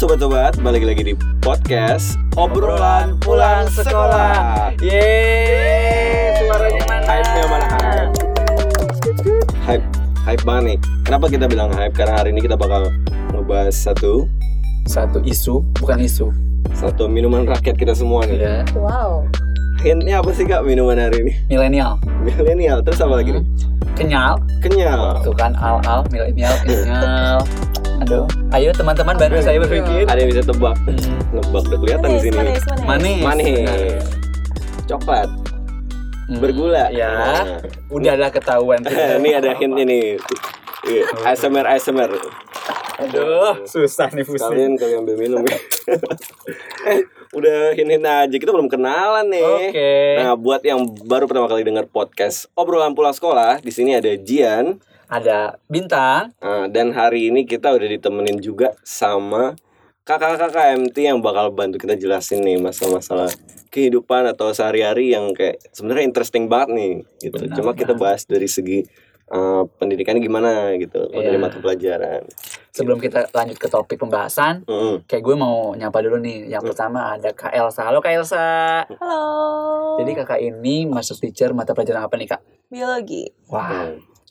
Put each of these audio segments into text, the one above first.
sobat-sobat, balik lagi di podcast obrolan pulang sekolah. Yeay, suaranya mana? Hype-nya mana hype? Hype, banget nih. Kenapa kita bilang hype? Karena hari ini kita bakal ngebahas satu Satu isu, bukan isu. satu minuman rakyat kita semua nih. Ya, Wow. Hintnya apa sih kak minuman hari ini? milenial. Milenial. Terus apa lagi nih? Kenyal. Kenyal. Tuh kan al-al milenial kenyal. Aduh, ayo teman-teman bantu saya berpikir. Ada yang bisa tebak? Hmm, Nebak udah kelihatan di sini. manis, manis. Manis. Manis. Coklat. Hmm, Bergula. Ya, Nah. udahlah ketahuan. ini ada hint ini. Iya, ASMR ASMR. Aduh, susah nih pusing. Kalian kalian ambil minum ya. udah hint-hint aja kita belum kenalan nih. Oke. Nah, buat yang baru pertama kali dengar podcast obrolan pulang sekolah, di sini ada Jian. Ada bintang. Nah, dan hari ini kita udah ditemenin juga sama kakak-kakak MT yang bakal bantu kita jelasin nih masalah-masalah kehidupan atau sehari-hari yang kayak sebenarnya interesting banget nih gitu. Benar, Cuma kita bahas dari segi uh, pendidikannya gimana gitu, kalau dari mata pelajaran. Sebelum kita lanjut ke topik pembahasan, Mm-mm. kayak gue mau nyapa dulu nih. Yang pertama ada Kak Elsa. Halo Kak Elsa. Halo. Jadi kakak ini masuk teacher mata pelajaran apa nih kak? biologi. Wah,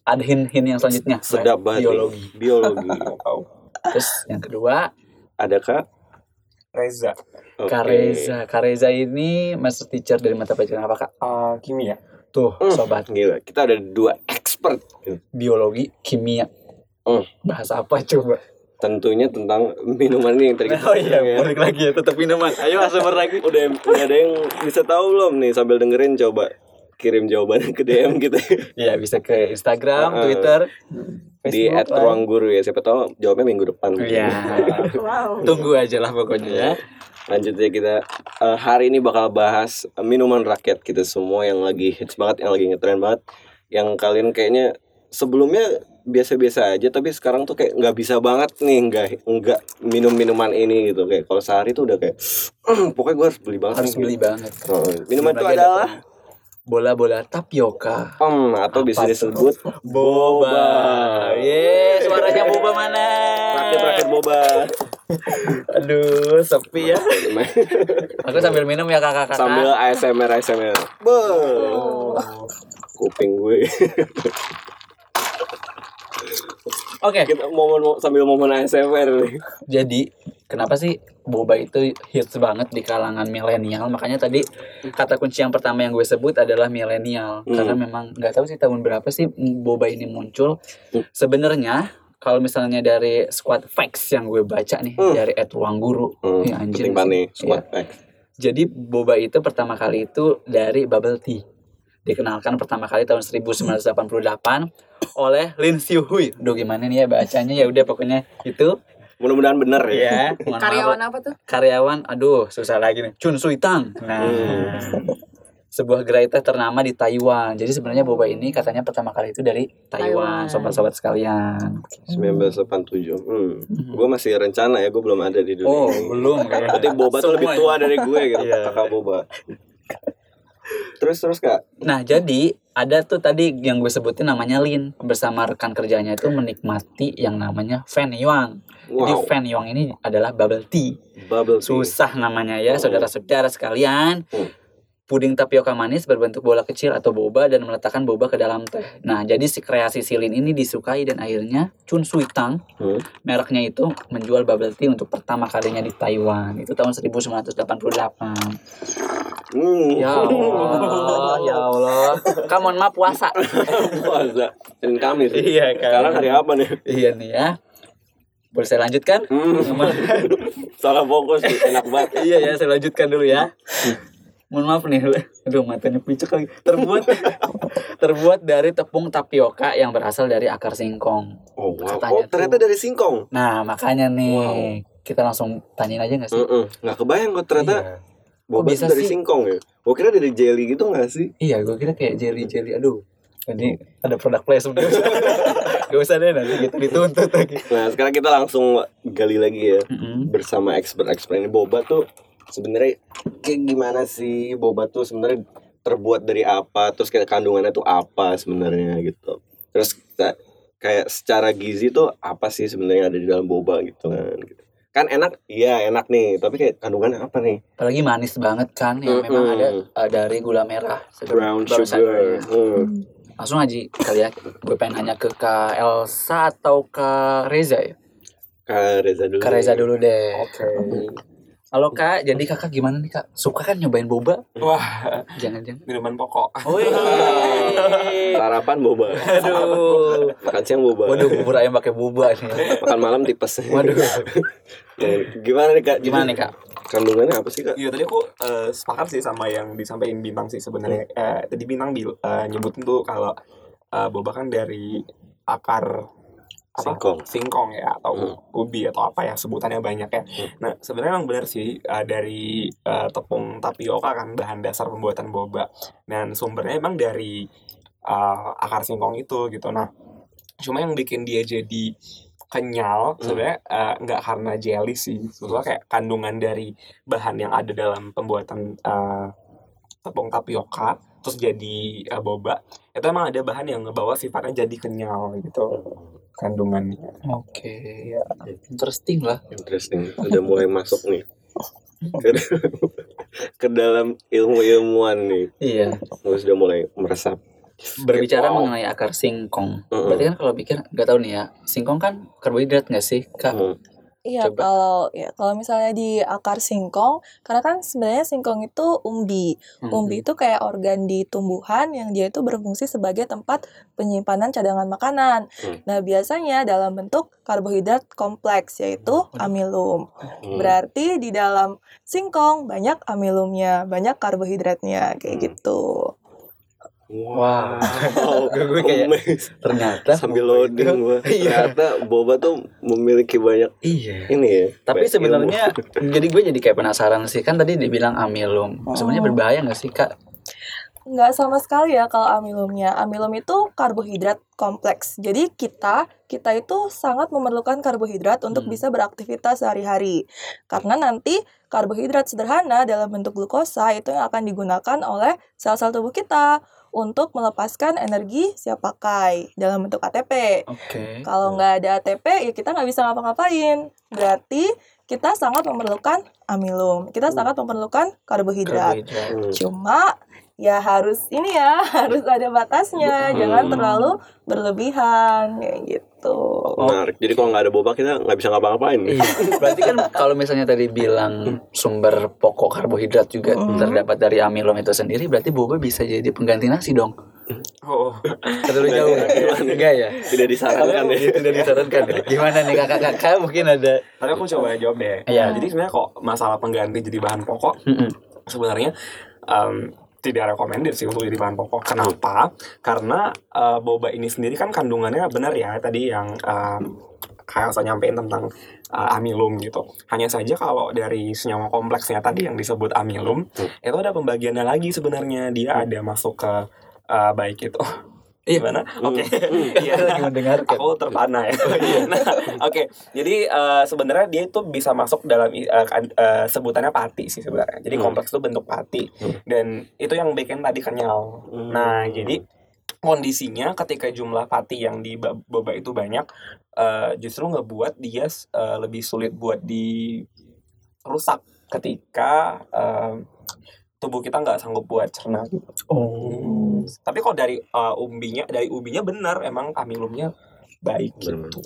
ada hint-hint yang selanjutnya. Sedap banget. Biologi. Biologi. Terus yang kedua, Ada kak? Reza Oke. Kak Reza. Kak Reza ini master teacher dari mata pelajaran apa kak? uh, kimia Tuh, Hmm. sobat. Gila, kita ada dua expert. Biologi, kimia. Hmm. Bahasa apa coba? Tentunya tentang minuman ini yang tadi kita Oh iya, ya. balik lagi ya, tetap minuman. Ayo asumber lagi. Udah, udah ada yang bisa tahu belum nih sambil dengerin coba kirim jawabannya ke DM kita Iya, bisa ke Instagram. Twitter, di @ruangguru ya. Siapa tahu jawabnya minggu depan. Iya. Wow. Tunggu aja lah pokoknya ya. Lanjut ya kita eh, hari ini bakal bahas minuman rakyat kita semua yang lagi hits banget, yang lagi ngetren banget, yang kalian kayaknya sebelumnya biasa-biasa aja tapi sekarang tuh kayak nggak bisa banget nih nggak nggak minum minuman ini gitu kayak kalau sehari tuh udah kayak pokoknya gue harus beli banget Harus beli gitu. banget. Oh, minuman itu adalah bola-bola tapioka. pem atau bisa Apa disebut Boba. Ye, suaranya boba mana? rakyat-rakyat boba Aduh, sepi ya. Aku sambil minum ya kakak-kakak. sambil ASMR ASMR Be, Oh. kuping gue Oke, kita momen sambil momen ASMR nih jadi kenapa sih boba itu hits banget di kalangan milenial? Makanya tadi kata kunci yang pertama yang gue sebut adalah milenial Hmm. karena memang nggak tahu sih tahun berapa sih boba ini muncul. Hmm. Sebenarnya kalau misalnya dari squad facts yang gue baca nih Hmm. dari Ed Ruang Guru, hmm, Ih, anjir penting banget nih squad pack Jadi boba itu pertama kali itu dari bubble tea. Dikenalkan pertama kali tahun 1988 oleh Lin Siu Hui. Duh gimana nih ya bacanya ya udah pokoknya itu mudah-mudahan bener ya ya. Karyawan apa tuh? karyawan aduh susah lagi nih. Chun Sui Tang. Nah, Hmm. sebuah gerai teh ternama di Taiwan. Jadi sebenarnya boba ini katanya pertama kali itu dari Taiwan, sobat-sobat sekalian. 1987 hmm. gue masih rencana ya gue belum ada di dunia Oh, ini. belum ya. Berarti boba tuh lebih Semua tua ya. dari gue gitu Iya. kakak boba terus terus kak Nah, jadi ada tuh tadi yang gue sebutin namanya Lin bersama rekan kerjanya itu menikmati yang namanya Fan Yuang. Jadi wow Fan Yuang ini adalah bubble tea. bubble tea. Susah namanya ya, Oh. saudara-saudara sekalian. Hmm. Puding tapioka manis berbentuk bola kecil atau boba dan meletakkan boba ke dalam teh. Nah, jadi si kreasi si Lin ini disukai dan akhirnya Chun Sui Tang, Hmm. mereknya itu menjual bubble tea untuk pertama kalinya di Taiwan. Itu tahun 1988. Hmm. Ya Allah, ya Allah. Kamu maaf puasa. puasa Senin Kamis Iya, kan. sekarang hari apa nih Iya nih ya. Boleh saya lanjutkan? hmm. salah fokus enak banget iya ya, saya lanjutkan dulu ya. Mohon maaf nih, aduh matanya pucuk lagi. Terbuat terbuat dari tepung tapioka yang berasal dari akar singkong. oh, wow. Katanya oh ternyata tuh. dari singkong Nah, makanya nih Wow. kita langsung tanyain aja nggak sih? Nggak kebayang kok ternyata Iya. boba Kok bisa dari sih? singkong ya gue kira dari jelly gitu nggak sih Iya, gue kira kayak jelly jelly. Aduh, ini ada produk placement. Gak usah deh nanti kita dituntut lagi. nah sekarang kita langsung gali lagi ya Mm-mm. bersama expert-expert ini boba tuh sebenarnya kayak gimana sih boba tuh sebenarnya terbuat dari apa terus kayak kandungannya tuh apa sebenarnya gitu terus kita- kayak secara gizi tuh apa sih sebenarnya ada di dalam boba gitu kan gitu. kan enak iya enak nih tapi kayak kandungannya apa nih apalagi manis banget kan yang memang Mm-mm. ada uh, dari gula merah brown sugar Hmm. langsung aja kali ya gue pengen nanya ke Kak Elsa atau Kak Reza ya Kak Reza dulu Kak Reza dulu deh Oke. Halo Kak. Jadi kakak gimana nih Kak? Suka kan nyobain boba? Wah, jangan-jangan minuman pokok. oh sarapan boba. Aduh. Makan siang boba. Waduh bubur ayam pakai boba nih. Makan malam tipes. Waduh. Ya, gimana nih kak? Gimana nih Kak? kandungannya apa sih kak? Iya tadi aku eh, sepakat sih sama yang disampaikan bintang sih sebenarnya. Eh, tadi bintang bil eh, nyebutin tuh kalau eh, boba kan dari akar? Singkong. singkong ya atau Hmm. ubi atau apa ya sebutannya banyak ya. Nah sebenarnya memang benar sih eh, dari eh, tepung tapioka kan bahan dasar pembuatan boba dan sumbernya emang dari eh, akar singkong itu gitu. Nah cuma yang bikin dia jadi kenyal Hmm. sebenarnya nggak karena jelly sih sebetulnya kayak kandungan dari bahan yang ada dalam pembuatan eh, tepung tapioka terus jadi eh, boba itu emang ada bahan yang ngebawa sifatnya jadi kenyal gitu kandungannya oke ya interesting lah. Interesting. Udah mulai masuk nih. Ke, ke dalam ilmu-ilmuwan nih. Iya. Gue sudah mulai meresap. Berbicara Wow. mengenai akar singkong. Mm-mm. berarti kan kalau pikir nggak tahu nih ya singkong kan karbohidrat nggak sih Kak? Hmm. Iya, Coba. kalau ya kalau misalnya di akar singkong, karena kan sebenarnya singkong itu umbi. Hmm. Umbi itu kayak organ di tumbuhan yang dia itu berfungsi sebagai tempat penyimpanan cadangan makanan. Hmm. Nah, biasanya dalam bentuk karbohidrat kompleks yaitu amilum. Hmm. Berarti di dalam singkong banyak amilumnya, banyak karbohidratnya kayak Hmm. gitu. Wow, Gue kayak- ternyata sambil boba loading gua. Iya. Ternyata boba tuh memiliki banyak iya ini ya. tapi sebenarnya jadi gue jadi kayak penasaran sih kan tadi dibilang amilum sebenarnya Oh. berbahaya nggak sih kak Nggak sama sekali ya kalau amilumnya. Amilum itu karbohidrat kompleks. Jadi kita kita itu sangat memerlukan karbohidrat untuk Hmm. bisa beraktivitas sehari-hari. Karena nanti karbohidrat sederhana dalam bentuk glukosa itu yang akan digunakan oleh sel-sel tubuh kita untuk melepaskan energi siap pakai dalam bentuk ATP. oke Kalau nggak ada ATP ya kita nggak bisa ngapa-ngapain. Berarti kita sangat memerlukan amilum. Kita sangat memerlukan karbohidrat. karbohidrat. Cuma ya harus ini ya harus ada batasnya Hmm. jangan terlalu berlebihan kayak gitu Menarik. Jadi kalau nggak ada boba kita nggak bisa ngapa-ngapain. Iya, berarti kan kalau misalnya tadi bilang sumber pokok karbohidrat juga Mm. terdapat dari amilum itu sendiri, berarti boba bisa jadi pengganti nasi dong. oh Terlalu jauh Nggak, enggak ya? Tidak disarankan ya. Tidak disarankan. ya? Gimana nih kakak-kakak mungkin ada? tapi aku coba jawab deh Iya. jadi sebenarnya kok masalah pengganti jadi bahan pokok sebenarnya em, tidak rekomendasi sih untuk jadi bahan pokok. Kenapa? Karena eh, boba ini sendiri kan kandungannya benar ya tadi yang em, kayak saya nyampein tentang eh, amilum gitu. Hanya saja kalau dari senyawa kompleksnya tadi yang disebut amilum Hmm. itu ada pembagiannya lagi sebenarnya dia ada masuk ke eh, baik itu. Iya. Gimana? Oke. Iya. Lagi mendengarkan. Aku terpana ya. nah, oke. Jadi eh, sebenarnya dia itu bisa masuk dalam kan- eh, sebutannya pati sih sebenarnya. Jadi Hmm. kompleks itu bentuk pati Hmm. dan itu yang bikin tadi kenyal. Hmm. Nah, jadi kondisinya ketika jumlah pati yang di ba- boba itu banyak eh, justru ngebuat dia eh, lebih sulit buat dirusak ketika eh, tubuh kita nggak sanggup buat cerna gitu. Oh. Tapi kalau dari eh, umbinya dari ubinya benar emang amilumnya baik Bener. gitu.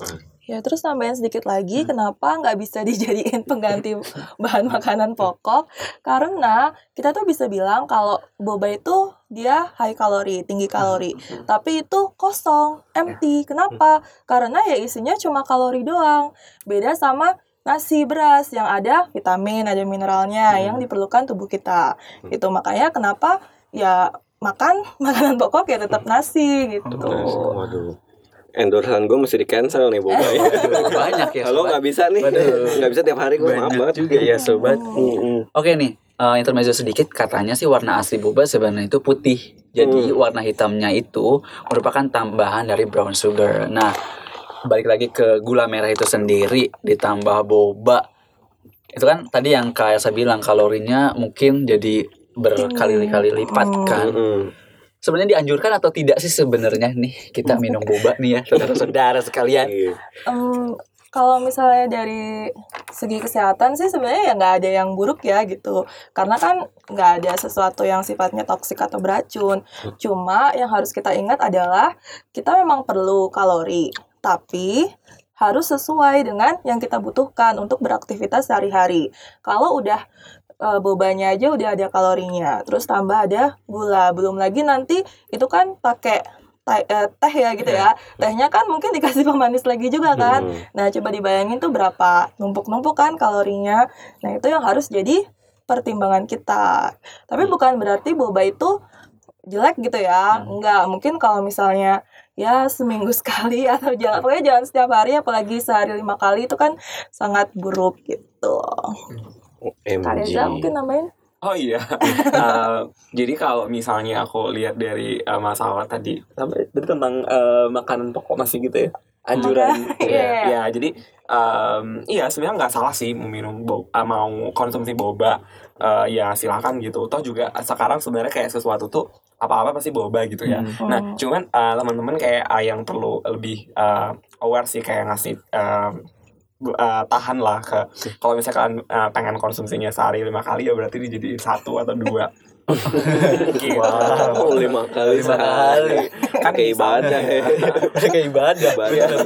ya terus nambahin sedikit lagi kenapa nggak bisa dijadiin pengganti bahan makanan pokok karena kita tuh bisa bilang kalau boba itu dia high kalori tinggi kalori tapi itu kosong empty kenapa karena ya isinya cuma kalori doang beda sama nasi beras yang ada vitamin ada mineralnya Hmm. yang diperlukan tubuh kita Hmm. itu makanya kenapa ya makan makanan pokok ya tetap nasi gitu Oh. Waduh. Endorsean gue mesti di cancel nih boba ya. Banyak ya. Halo sobat. nggak bisa nih, nggak bisa tiap hari gue maaf banget. juga ya sobat. Mm-mm. Oke nih, eh, intermezzo sedikit katanya sih warna asli boba sebenarnya itu putih. Jadi Hmm. warna hitamnya itu merupakan tambahan dari brown sugar. Nah, balik lagi ke gula merah itu sendiri ditambah boba. Itu kan tadi yang kayak saya bilang kalorinya mungkin jadi berkali-kali lipat Hmm. kan. Sebenarnya dianjurkan atau tidak sih sebenarnya nih kita minum boba nih ya saudara-saudara sekalian. Iya. Em, kalau misalnya dari segi kesehatan sih sebenarnya ya nggak ada yang buruk ya gitu karena kan nggak ada sesuatu yang sifatnya toksik atau beracun cuma yang harus kita ingat adalah kita memang perlu kalori tapi harus sesuai dengan yang kita butuhkan untuk beraktivitas sehari-hari kalau udah eh, bobanya aja udah ada kalorinya terus tambah ada gula belum lagi nanti itu kan pakai teh, eh, teh ya gitu ya tehnya kan mungkin dikasih pemanis lagi juga kan Hmm. Nah, coba dibayangin tuh berapa numpuk-numpuk kan kalorinya. Nah, itu yang harus jadi pertimbangan kita. Tapi bukan berarti boba itu jelek gitu ya. Enggak, mungkin kalau misalnya ya seminggu sekali atau jangan pokoknya jangan setiap hari apalagi sehari lima kali itu kan sangat buruk gitu. Kak Reza MG. mungkin nambahin? Oh iya. Eh, jadi kalau misalnya aku lihat dari eh, masalah tadi, tadi tentang eh, makanan pokok masih gitu ya, anjuran. Ya, iya. ya, jadi em, iya sebenarnya nggak salah sih meminum bo- eh, mau konsumsi boba. Eh, ya silakan gitu. Toh juga sekarang sebenarnya kayak sesuatu tuh apa-apa pasti boba gitu ya. Hmm. Nah, Hmm. cuman eh, teman-teman kayak eh, yang perlu lebih eh, aware sih kayak ngasih bu- eh, tahan lah ke kalau misalkan eh, pengen konsumsinya sehari lima kali ya berarti dijadiin satu atau dua. Gitu. Oh, lima kali Lima sehari. Kan Kayak ibadah ya. kayak ibadah Ibadah.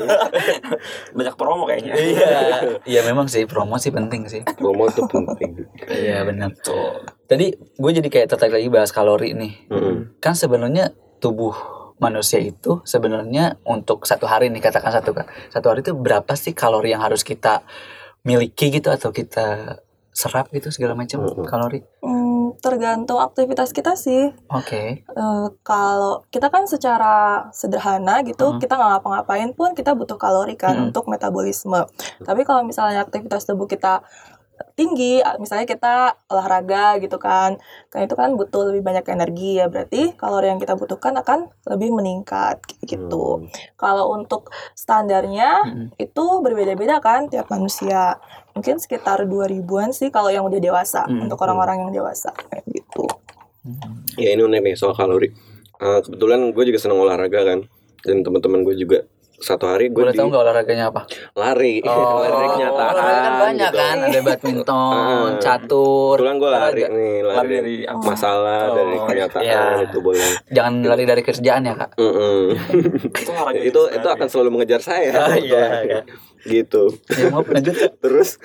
Banyak promo kayaknya. iya iya memang sih promo sih penting sih Promo tuh penting. iya benar tuh tadi gue jadi kayak tertarik lagi bahas kalori nih Mm-mm. kan sebenarnya tubuh manusia itu sebenarnya untuk satu hari nih katakan satu kan satu hari itu berapa sih kalori yang harus kita miliki gitu atau kita serap gitu segala macam Mm-mm. kalori Hmm, tergantung aktivitas kita sih. oke Eh, kalau kita kan secara sederhana gitu, Hmm. kita nggak ngapa-ngapain pun kita butuh kalori kan Hmm. untuk metabolisme. Tapi kalau misalnya aktivitas tubuh kita tinggi, misalnya kita olahraga gitu kan, kan itu kan butuh lebih banyak energi ya, berarti kalori yang kita butuhkan akan lebih meningkat gitu. Hmm. Kalau untuk standarnya Mm-mm. itu berbeda-beda kan tiap manusia. Mungkin sekitar 2000-an sih kalau yang udah dewasa, Hmm. untuk orang-orang yang dewasa kayak gitu. Ya ini unik nih soal kalori. Eh, kebetulan gue juga seneng olahraga kan, dan teman-teman gue juga satu hari gue boleh di tahu nggak olahraganya apa lari, lari kenyataan. olahraga kan banyak gitu. kan ada badminton Ah. catur Kebetulan gue lari nih, lari, Lari dari apa? masalah, Oh, dari kenyataan iya. itu boleh. jangan lari dari kerjaan ya kak Mm-mm. Itu olahraga itu itu akan selalu mengejar saya. Ah, iya, iya. Gitu. ya mau lanjut Terus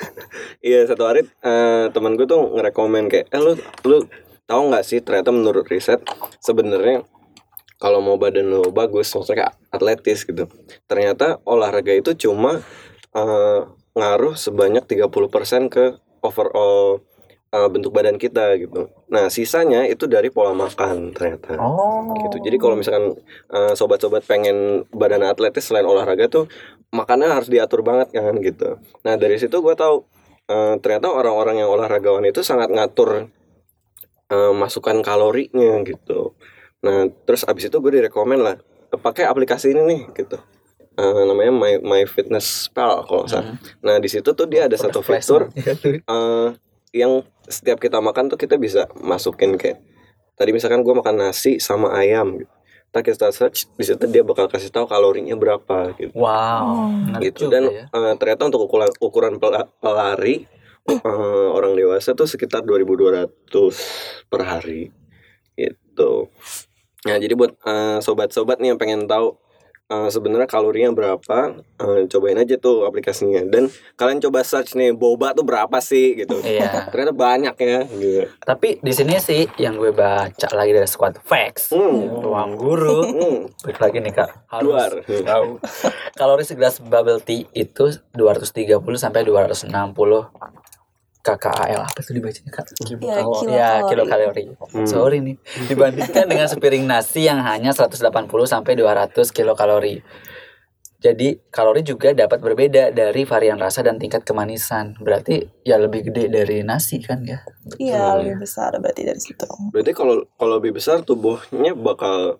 iya satu hari eh, teman gue tuh ngerekomen kayak eh lu lu tahu nggak sih ternyata menurut riset sebenarnya kalau mau badan lo bagus maksudnya kayak atletis gitu ternyata olahraga itu cuma eh, ngaruh sebanyak 30% ke overall eh, bentuk badan kita gitu nah sisanya itu dari pola makan ternyata oh gitu. Jadi kalau misalkan eh, sobat-sobat pengen badan atletis selain olahraga tuh makannya harus diatur banget kan gitu. Nah dari situ gue tahu eh, ternyata orang-orang yang olahragawan itu sangat ngatur eh, masukan kalorinya gitu. Nah terus abis itu gue direkomend lah pakai aplikasi ini nih gitu. Eh, namanya My My Fitness Pal kalau nggak salah. Nah di situ tuh dia ada satu fitur eh yang setiap kita makan tuh kita bisa masukin kayak tadi misalkan gue makan nasi sama ayam gitu. Kita search di situ dia bakal kasih tahu kalorinya berapa gitu. wow menarik gitu juga dan ya. eh, ternyata untuk ukuran ukuran pela- pelari eh, orang dewasa tuh sekitar 2200 per hari gitu. Nah, jadi buat eh, sobat-sobat nih yang pengen tahu eh, sebenarnya kalorinya berapa, eh, cobain aja tuh aplikasinya dan kalian coba search nih boba tuh berapa sih gitu. iya Ternyata banyak ya gitu. tapi di sini sih yang gue baca lagi dari squad facts Hmm. ruang guru Hmm. Baik lagi nih kak harus Luar. tahu kalori segelas bubble tea itu 230 sampai 260 KKAL apa tuh dibacanya kak? Ya, Kalau- kilo ya kalori. kilokalori. Hmm. Sorry nih. Dibandingkan dengan sepiring nasi yang hanya 180 sampai 200 kilokalori. Jadi kalori juga dapat berbeda dari varian rasa dan tingkat kemanisan. Berarti ya lebih gede dari nasi kan ya? Iya, lebih besar berarti dari situ. Berarti kalau kalau lebih besar tubuhnya bakal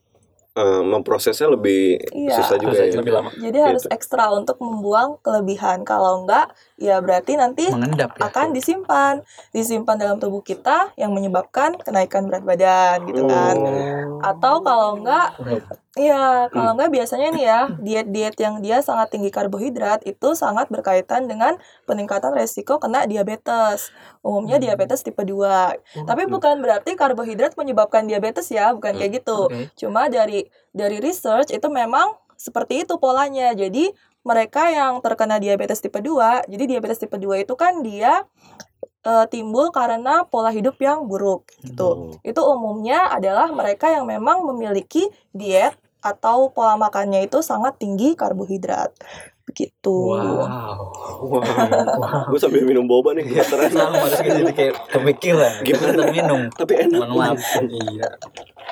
eh, memprosesnya lebih Iya. susah juga Susah ya. lebih lama. Jadi harus ekstra untuk membuang kelebihan. Kalau enggak, ya berarti nanti Mengendap ya. akan disimpan, disimpan dalam tubuh kita yang menyebabkan kenaikan berat badan gitu kan. Oh. Atau kalau enggak Iya, kalau enggak biasanya nih ya, diet-diet yang dia sangat tinggi karbohidrat itu sangat berkaitan dengan peningkatan resiko kena diabetes. Umumnya diabetes tipe 2. Tapi bukan berarti karbohidrat menyebabkan diabetes ya, bukan kayak gitu. Oke. Cuma dari dari research itu memang seperti itu polanya. Jadi mereka yang terkena diabetes tipe 2, jadi diabetes tipe 2 itu kan dia eh, timbul karena pola hidup yang buruk gitu. Itu umumnya adalah mereka yang memang memiliki diet atau pola makannya itu sangat tinggi karbohidrat. Begitu. Wow. Wah, gue sambil minum boba nih. Keren. Sama terus kita jadi kayak kepikiran. Gimana minum? Tapi enak. Mohon maaf. iya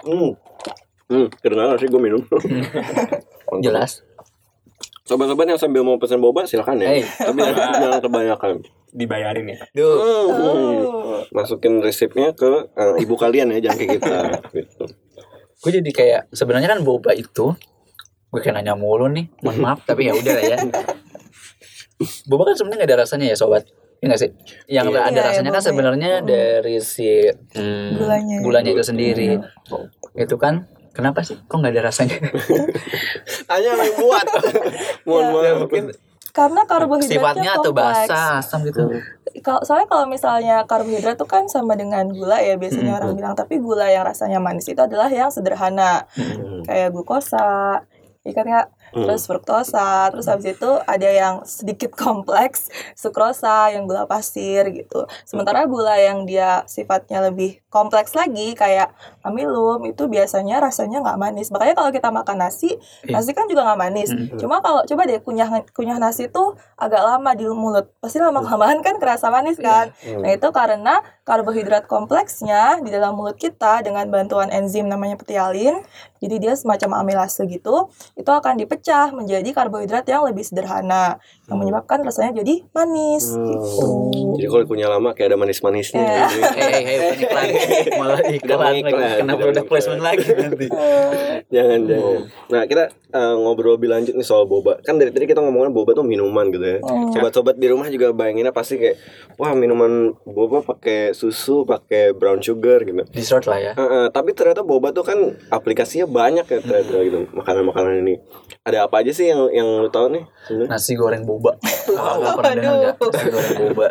Hmm. Hmm, kedengaran sih gue minum. Jelas. Sobat-sobat yang sambil mau pesan boba silakan ya. Hey. Tapi jangan kebanyakan. dibayarin ya Duh. Hmm. Oh. Masukin resepnya ke eh, ibu kalian ya, jangan kayak kita. Gitu. Gue jadi kayak sebenarnya kan boba itu gue kayak nanya mulu nih. Mohon maaf tapi ya udah lah ya. Boba kan sebenarnya gak ada rasanya ya sobat. Iya gak sih? Yang Iya. ada Iya, rasanya kan ya. sebenarnya Mm. dari si hmm, Gulanya. gulanya itu sendiri. Itu kan kenapa sih? Kok nggak ada rasanya? Tanya yang buat. Mohon Ya, maaf. mungkin Karena karbohidratnya sifatnya atau kompleks. basah, asam gitu. Kalau soalnya kalau misalnya karbohidrat itu kan sama dengan gula ya biasanya orang bilang, tapi gula yang rasanya manis itu adalah yang sederhana. Hmm. Kayak glukosa, ikan nggak? Hmm. Terus fruktosa, terus habis itu ada yang sedikit kompleks, sukrosa yang gula pasir gitu. Sementara gula yang dia sifatnya lebih kompleks lagi kayak amilum itu biasanya rasanya nggak manis. Makanya kalau kita makan nasi, Iya. nasi kan juga nggak manis. Hmm. Cuma kalau coba deh kunyah kunyah nasi tuh agak lama di mulut, pasti lama kelamaan kan kerasa manis kan. Hmm. Nah itu karena karbohidrat kompleksnya di dalam mulut kita dengan bantuan enzim namanya petialin, jadi dia semacam amilase gitu, itu akan dipecah menjadi karbohidrat yang lebih sederhana, yang Hmm. menyebabkan rasanya jadi manis Hmm. gitu. Jadi kalau kunyah lama kayak ada manis-manisnya. Gitu. Hei, hei, bukan iklan. Malah iklan lagi. iklan, Kena udah placement lagi nanti. Jangan jangan. Nah kita eh, ngobrol lebih lanjut nih soal boba. Kan dari tadi kita ngomongin boba tuh minuman gitu ya. Hmm. Sobat-sobat di rumah juga bayanginnya pasti kayak wah minuman boba pakai susu, pakai brown sugar gitu. Dessert lah ya. Eh, eh, tapi ternyata boba tuh kan aplikasinya banyak ya ternyata gitu makanan-makanan ini. Ada apa aja sih yang yang lu tahu nih? sebenarnya? Nasi goreng boba. Wah, nggak pernah dengar nggak? Nasi goreng boba.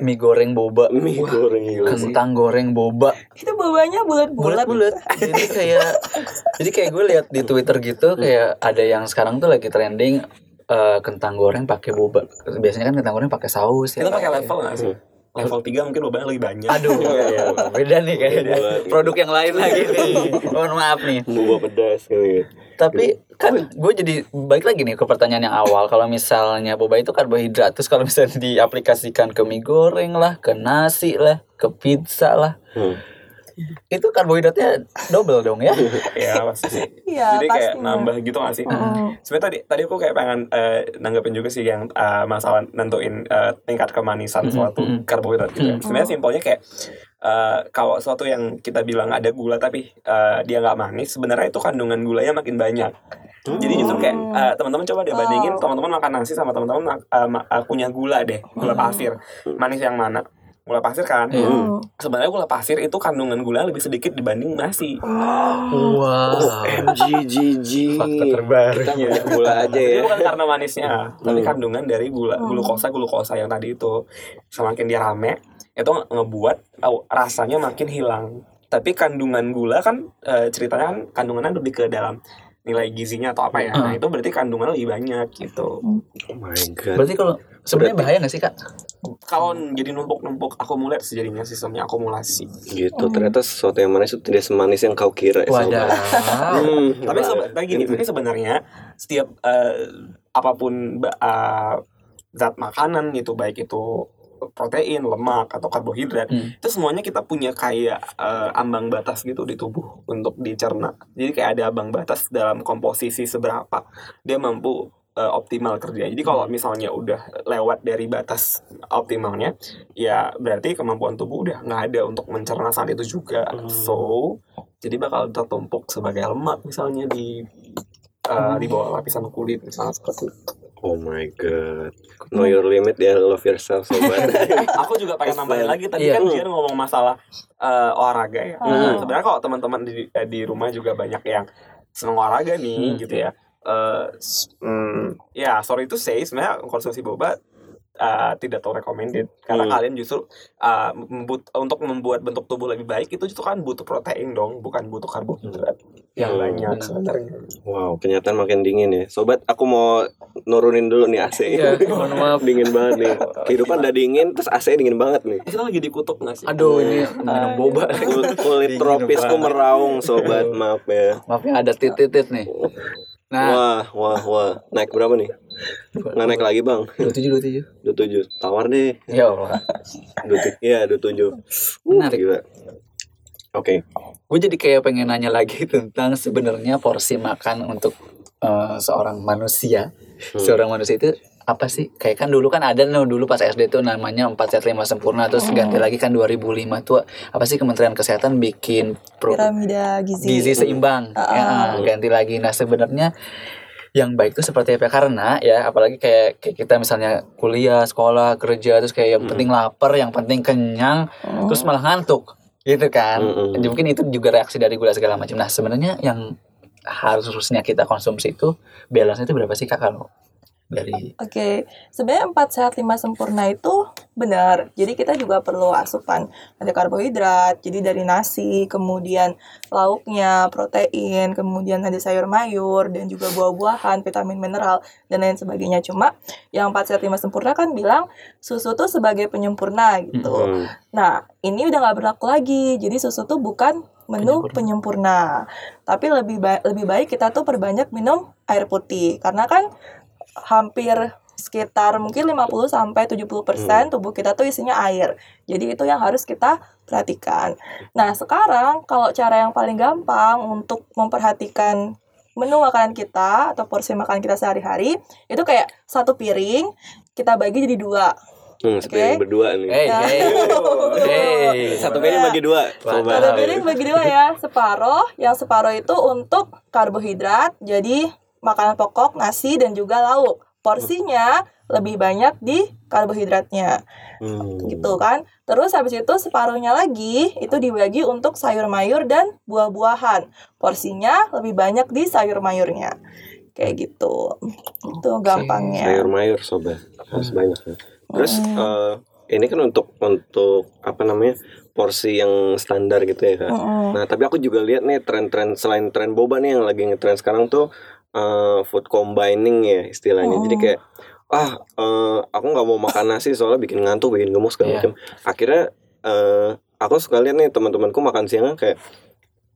Mie goreng boba. Mie goreng gitu. Kentang goreng boba. Itu bobanya bulat-bulat. Bulat-bulat. Jadi kayak jadi kayak gue lihat di Twitter gitu kayak ada yang sekarang tuh lagi trending eh, kentang goreng pakai boba. Biasanya kan kentang goreng pakai saus ya. itu pakai level nggak sih level 3 mungkin bobanya lebih banyak Aduh, beda nih kayaknya. Produk yang lain lagi nih. Mohon maaf nih. boba pedas gitu. Tapi kan gue jadi balik lagi nih ke pertanyaan yang awal. Kalau misalnya boba itu karbohidrat, terus kalau misalnya diaplikasikan ke mie goreng lah, ke nasi lah, ke pizza lah, Hmm. itu karbohidratnya double dong ya? ya pasti sih Iya, jadi kayak pastinya. nambah gitu gak sih Mm. sebenarnya tadi tadi aku kayak pengen eh, nanggepin juga sih yang eh, masalah nentuin eh, tingkat kemanisan Mhm, suatu mhm. karbohidrat gitu ya. Mhm. sebenarnya simpelnya kayak eh, kalau suatu yang kita bilang ada gula tapi eh, dia nggak manis sebenarnya itu kandungan gulanya makin banyak jadi justru kayak eh, teman-teman coba deh bandingin Wow. teman-teman makan nasi sama teman-teman ma- eh, punya gula deh gula pasir manis yang mana gula pasir kan. Hmm. sebenarnya gula pasir itu kandungan gula lebih sedikit dibanding nasi Wow. OMG GG. Fakta terbaru. Kita banyak gula aja ya. bukan karena manisnya, tapi Hmm. kandungan dari gula Hmm. glukosa glukosa yang tadi itu semakin dia rame itu nge- ngebuat oh, rasanya makin hilang. Tapi kandungan gula kan eh, ceritanya kan kandungannya lebih ke dalam nilai gizinya atau apa ya. Nah, Hmm. itu berarti kandungan lebih banyak gitu. Oh my god. Berarti kalau sebenarnya bahaya gak sih kak? Kalau jadi numpuk-numpuk akumulasi jadinya sistemnya akumulasi. Gitu ternyata sesuatu yang manis itu tidak semanis yang kau kira. ya, Wadah. Hmm, tapi sebe- tapi gini, tapi sebenarnya setiap eh, apa pun eh, zat makanan gitu baik itu protein, lemak atau karbohidrat Hmm. itu semuanya kita punya kayak eh, ambang batas gitu di tubuh untuk dicerna. Jadi kayak ada ambang batas dalam komposisi seberapa dia mampu eh, optimal kerja. Jadi kalau misalnya udah lewat dari batas optimalnya, ya berarti kemampuan tubuh udah nggak ada untuk mencerna saat itu juga. Hmm. So jadi bakal tertumpuk sebagai lemak misalnya di eh, di bawah lapisan kulit misalnya seperti itu. Oh my god. Know your limit ya, love yourself sobat. aku juga pengen nambahin lagi tadi Iya. kan Jian ngomong masalah eh, olahraga ya. Hmm. Sebenarnya kalau teman-teman di di rumah juga banyak yang seneng olahraga nih Hmm. gitu ya. Eh, hmm, ya sorry itu say sebenarnya konsumsi boba eh, tidak terlalu recommended karena Hmm. kalian justru eh, membut- untuk membuat bentuk tubuh lebih baik itu justru kan butuh protein dong bukan butuh karbohidrat yang Hmm, banyak benar. sebenarnya. Wow, kenyataan makin dingin ya. Sobat, aku mau nurunin dulu nih AC. Iya, mohon maaf. dingin banget nih. Kehidupan udah dingin, terus AC dingin banget nih. Kita lagi di kutub nggak sih? Aduh ini minum boba. Kul- Kulit tropisku meraung, sobat. Maaf ya. Maaf ya ada titit nih. Nah, Wah, wah, wah. Naik berapa nih? Nggak naik lagi, Bang. dua tujuh dua tujuh. 27. Tawar deh. Ya Allah. 27. Iya, 27. Menarik. Gila. Oke. Gue jadi kayak pengen nanya lagi tentang sebenarnya porsi makan untuk eh, seorang manusia. Hmm. Seorang manusia itu apa sih? Kayak kan dulu kan ada nih dulu pas SD tuh namanya 4 sehat 5 sempurna terus ganti lagi kan 2005 tuh apa sih Kementerian Kesehatan bikin pro- Piramida gizi. gizi seimbang Ah. ya, ganti lagi nah sebenarnya yang baik itu seperti apa karena ya apalagi kayak, kayak kita misalnya kuliah sekolah kerja terus kayak yang Hmm. penting lapar yang penting kenyang Hmm. terus malah ngantuk gitu kan. Jadi mungkin itu juga reaksi dari gula segala macam nah sebenarnya yang harusnya kita konsumsi itu balance itu berapa sih kak kalau dari Oke, sebenarnya 4 sehat 5 sempurna itu benar. Jadi kita juga perlu asupan ada karbohidrat, jadi dari nasi, kemudian lauknya, protein, kemudian ada sayur mayur dan juga buah-buahan, vitamin mineral dan lain sebagainya. Cuma yang 4 sehat 5 sempurna kan bilang susu tuh sebagai penyempurna gitu. Hmm. Nah, ini udah nggak berlaku lagi. Jadi susu tuh bukan menu penyempurna. Tapi lebih ba- lebih baik kita tuh perbanyak minum air putih karena kan hampir sekitar mungkin 50 sampai 70% tubuh kita tuh isinya air. Jadi itu yang harus kita perhatikan. Nah, sekarang kalau cara yang paling gampang untuk memperhatikan menu makanan kita atau porsi makanan kita sehari-hari itu kayak satu piring kita bagi jadi dua. Hmm, sepiring Oke. berdua nih. hey Ya. hey hey Satu piring bagi dua. Sobat. Satu piring bagi dua ya, separoh. Yang separoh itu untuk karbohidrat, jadi makanan pokok, nasi dan juga lauk. Porsinya lebih banyak di karbohidratnya, Hmm. gitu kan. Terus habis itu separuhnya lagi itu dibagi untuk sayur mayur dan buah-buahan. Porsinya lebih banyak di sayur mayurnya. Kayak gitu. Itu gampangnya. Sayur mayur sobat harus banyak ya. Terus eh, ini kan untuk untuk apa namanya porsi yang standar gitu ya kak. Mm-mm. Nah tapi aku juga lihat nih tren-tren selain tren boba nih yang lagi ngetren sekarang tuh eh, food combining ya istilahnya. Jadi Mm. kayak ah eh, aku nggak mau makan nasi soalnya bikin ngantuk, bikin gemuk segala Iya. macam. Akhirnya eh, aku suka lihat nih teman-temanku makan siangnya kayak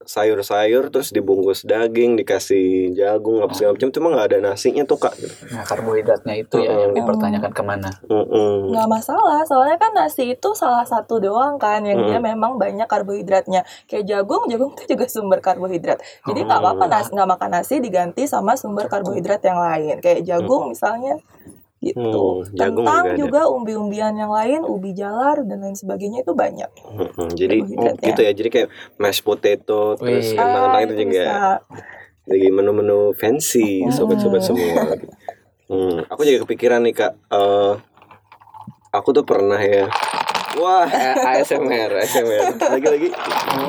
sayur-sayur terus dibungkus daging dikasih jagung apa segala macam. Cuma nggak ada nasinya tuh kak. Nah karbohidratnya itu ya yang dipertanyakan ke mana? Nggak masalah soalnya kan nasi itu salah satu doang kan yang dia Mm. memang banyak karbohidratnya. Kayak jagung jagung itu juga sumber karbohidrat. Jadi nggak apa-apa Mm. nasi nggak makan nasi diganti sama sumber karbohidrat yang lain. Kayak jagung misalnya gitu. Mm, jagung kentang juga umbi-umbian yang lain ubi jalar dan lain sebagainya itu banyak. Mm-mm. jadi oh, gitu ya. jadi kayak mashed potato terus kentang-kentang Ah, itu juga jadi menu-menu fancy sobat-sobat semua Hmm, aku juga kepikiran nih kak eh aku tuh pernah ya. Wah ASMR ASMR lagi-lagi.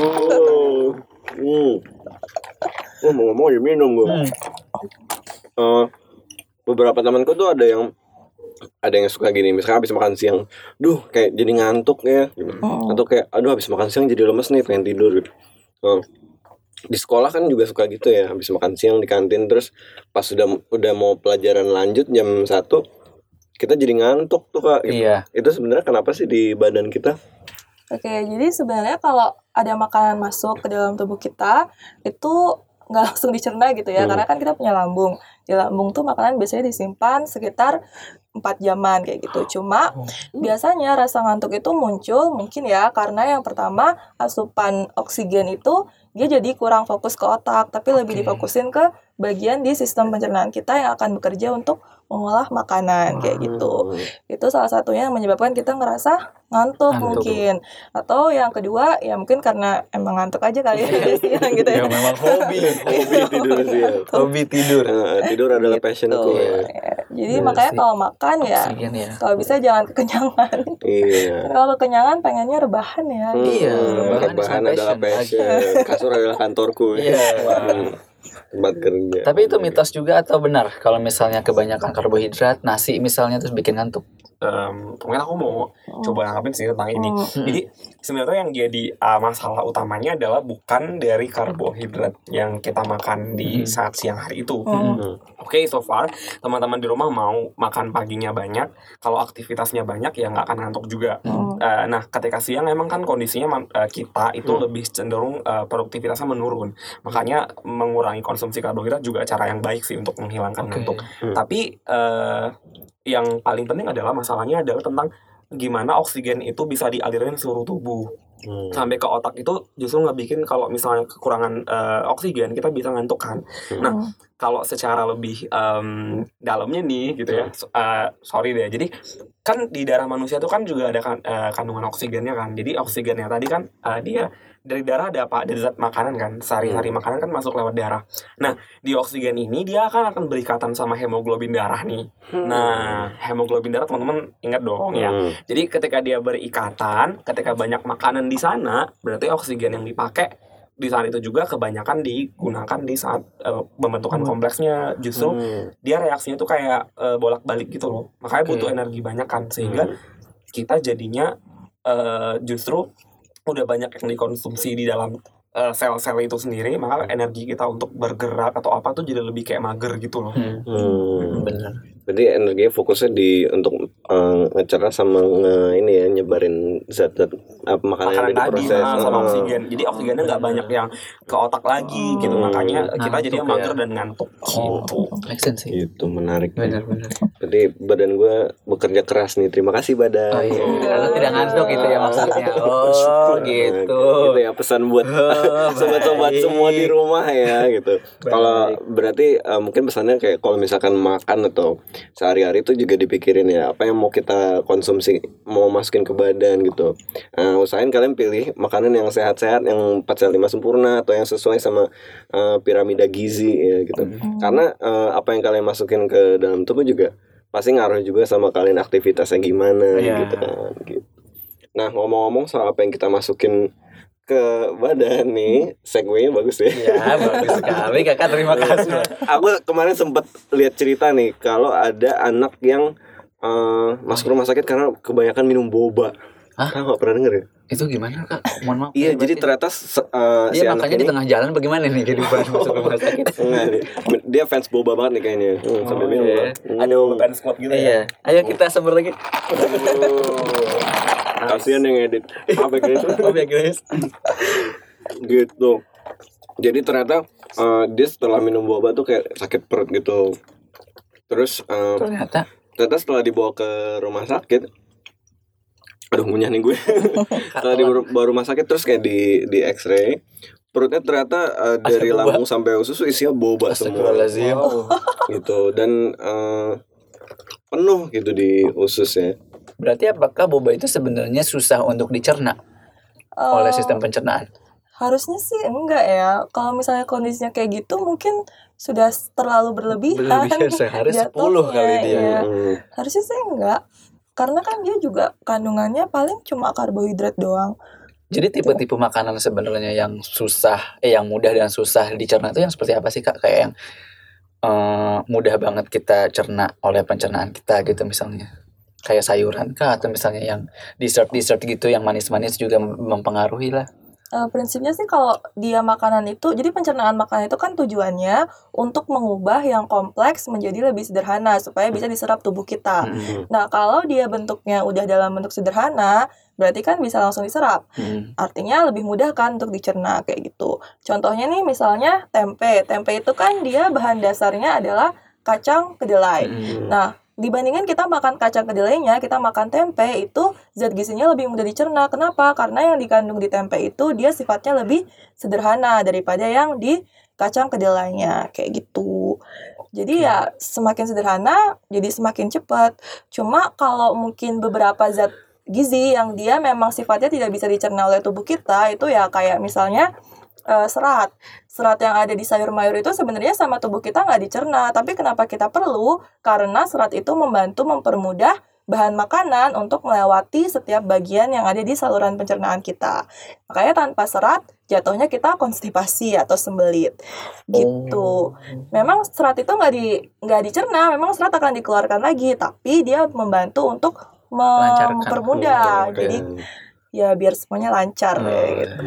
Oh. Hmm. Oh, mau ngomong aja minum gue Hmm. Eh, beberapa temanku tuh ada yang ada yang suka gini misalnya habis makan siang duh kayak jadi ngantuk ya gitu. Mm. atau kayak aduh habis makan siang jadi lemes nih pengen tidur gitu Eh, di sekolah kan juga suka gitu ya habis makan siang di kantin terus pas sudah udah mau pelajaran lanjut jam satu kita jadi ngantuk tuh kak gitu. iya itu sebenarnya kenapa sih di badan kita Oke, jadi sebenarnya kalau ada makanan masuk ke dalam tubuh kita itu nggak langsung dicerna gitu ya, Hmm. karena kan kita punya lambung. Di lambung tuh makanan biasanya disimpan sekitar 4 jaman kayak gitu. Cuma biasanya rasa ngantuk itu muncul mungkin ya karena yang pertama asupan oksigen itu dia jadi kurang fokus ke otak, tapi lebih Oke. difokusin ke bagian di sistem pencernaan kita yang akan bekerja untuk mengolah makanan kayak gitu. Itu salah satunya yang menyebabkan kita ngerasa ngantuk, Ngantuk. mungkin. Atau yang kedua ya mungkin karena emang ngantuk aja kali ya udah siang gitu ya. Ya memang hobi. Hobi tidur sih ya. hobi tidur. Tidur adalah passionku Gitu. ya. Ya, Jadi makanya kalau makan ya Oksigen ya. kalau bisa jangan kekenyangan. Iya. kalau kekenyangan pengennya rebahan ya. Hmm, Iya, rebahan rebahan adalah passion. passion. Kasur adalah kantorku. Iya. Hmm. Tempat kerja. Tapi itu mitos juga atau benar kalau misalnya kebanyakan karbohidrat, nasi misalnya terus bikin ngantuk? Em, mungkin aku mau Oh. coba nanggapin sih tentang ini. Hmm. Jadi sebenarnya yang jadi uh, masalah utamanya adalah bukan dari karbohidrat yang kita makan di Hmm. saat siang hari itu. Hmm. Hmm. Oke, so far teman-teman di rumah mau makan paginya banyak, kalau aktivitasnya banyak ya nggak akan ngantuk juga. Hmm. Eh, nah, ketika siang emang kan kondisinya eh, kita itu Hmm. lebih cenderung eh, produktivitasnya menurun. Makanya mengurangi konsumsi karbohidrat juga cara yang baik sih untuk menghilangkan Oke. ngantuk. Hmm. Tapi eh, yang paling penting adalah masalahnya adalah tentang gimana oksigen itu bisa dialirin seluruh tubuh Hmm. sampai ke otak itu justru ngebikin kalau misalnya kekurangan eh, oksigen kita bisa ngantuk kan. Nah, Hmm. kalau secara lebih em, dalamnya nih gitu ya, eh, sorry deh. Jadi kan di darah manusia tuh kan juga ada kan, eh, kandungan oksigennya kan. Jadi oksigennya tadi kan eh, dia dari darah ada apa? Dari zat makanan kan. Sehari-hari makanan kan masuk lewat darah. Nah, di oksigen ini dia akan akan berikatan sama hemoglobin darah nih. Nah, hemoglobin darah teman-teman ingat dong ya. Hmm. Jadi ketika dia berikatan, ketika banyak makanan di sana, berarti oksigen yang dipakai di saat itu juga kebanyakan digunakan di saat eh, pembentukan kompleksnya justru Hmm. dia reaksinya tuh kayak eh, bolak-balik gitu loh. Makanya Oke. butuh energi banyak kan sehingga Hmm. kita jadinya eh, justru udah banyak yang dikonsumsi di dalam eh, sel-sel itu sendiri, maka energi kita untuk bergerak atau apa tuh jadi lebih kayak mager gitu loh. Hmm. Hmm. Benar. Berarti energinya fokusnya di untuk eh, ngecerah sama nge, ini ya nyebarin zat-zat apa makanan, makanan yang tadi diproses. nah, sama oksigen jadi oksigennya nggak banyak yang ke otak lagi gitu Hmm. makanya kita jadi ya. mager dan ngantuk Oh. gitu sense sih. Itu menarik. Benar benar. Berarti badan gue bekerja keras nih. Terima kasih badan. Oh iya, tidak ngantuk gitu ya maksudnya. Oh gitu. Itu ya pesan buat Oh, sobat-sobat semua di rumah ya gitu. Kalau berarti eh, mungkin pesannya kayak kalau misalkan makan atau sehari-hari itu juga dipikirin ya apa yang mau kita konsumsi mau masukin ke badan gitu. Eh, usahain kalian pilih makanan yang sehat-sehat yang 4 sehat 5 sempurna atau yang sesuai sama eh, piramida gizi ya gitu. Karena eh, apa yang kalian masukin ke dalam tubuh juga pasti ngaruh juga sama kalian aktivitasnya gimana Iya. gitu kan gitu. Nah ngomong-ngomong soal apa yang kita masukin ke badan nih, segue-nya bagus ya. Ya bagus sekali kakak terima kasih. Aku kemarin sempat lihat cerita nih kalau ada anak yang eh, masuk rumah sakit karena kebanyakan minum boba. Hah? Tahu nggak pernah denger ya? Itu gimana kak? Mohon maaf. Iya, ya, jadi ternyata eh, si Iya anak makanya ini di tengah jalan bagaimana nih kehidupan masuk rumah sakit? Enggak, dia, dia fans boba banget nih kayaknya. Hmm, sampai Oh, minum. iya. Hmm. ada beban squat gitu Iya. ya Ayo kita sabar lagi. Kasihan yang edit. Apa guys? Oh ya guys. gitu jadi ternyata eh, dia setelah minum boba tuh kayak sakit perut gitu terus eh, Ternyata. Ternyata setelah dibawa ke rumah sakit aduh ngunyah nih gue. Setelah dibawa rumah sakit terus kayak di di X-ray perutnya ternyata eh, dari lambung sampai usus isinya boba semua. Astagfirullahaladzim. gitu dan eh, penuh gitu di ususnya. Berarti apakah boba itu sebenarnya susah untuk dicerna? Eh, oleh sistem pencernaan? Harusnya sih enggak ya. Kalau misalnya kondisinya kayak gitu mungkin sudah terlalu berlebihan. Berlebihan sehari 10 jatuhnya, kali dia. iya. Hmm. Harusnya sih enggak. Karena kan dia juga kandungannya paling cuma karbohidrat doang. Jadi tipe-tipe makanan sebenarnya yang susah, eh yang mudah dan susah dicerna itu yang seperti apa sih kak? Kayak yang eh, mudah banget kita cerna oleh pencernaan kita gitu misalnya. Kayak sayuran kah atau misalnya yang dessert-dessert gitu yang manis-manis juga mem- mempengaruhi lah. Eh, prinsipnya sih kalau dia makanan itu, jadi pencernaan makanan itu kan tujuannya untuk mengubah yang kompleks menjadi lebih sederhana supaya bisa diserap tubuh kita. Mm, Nah, kalau dia bentuknya udah dalam bentuk sederhana, berarti kan bisa langsung diserap. mm, Artinya lebih mudah kan untuk dicerna kayak gitu. Contohnya nih misalnya tempe. Tempe itu kan dia bahan dasarnya adalah kacang kedelai. mm. Nah, dibandingkan kita makan kacang kedelainya, kita makan tempe itu zat gizinya lebih mudah dicerna. Kenapa? Karena yang dikandung di tempe itu dia sifatnya lebih sederhana daripada yang di kacang kedelainya kayak gitu. Jadi ya semakin sederhana jadi semakin cepat. Cuma kalau mungkin beberapa zat gizi yang dia memang sifatnya tidak bisa dicerna oleh tubuh kita itu ya kayak misalnya eh, serat. Serat yang ada di sayur mayur itu sebenarnya sama tubuh kita nggak dicerna. Tapi kenapa kita perlu? Karena serat itu membantu mempermudah bahan makanan untuk melewati setiap bagian yang ada di saluran pencernaan kita. Makanya tanpa serat jatuhnya kita konstipasi atau sembelit gitu. Memang serat itu nggak di nggak dicerna, memang serat akan dikeluarkan lagi, tapi dia membantu untuk mempermudah. Jadi ya biar semuanya lancar kayak gitu.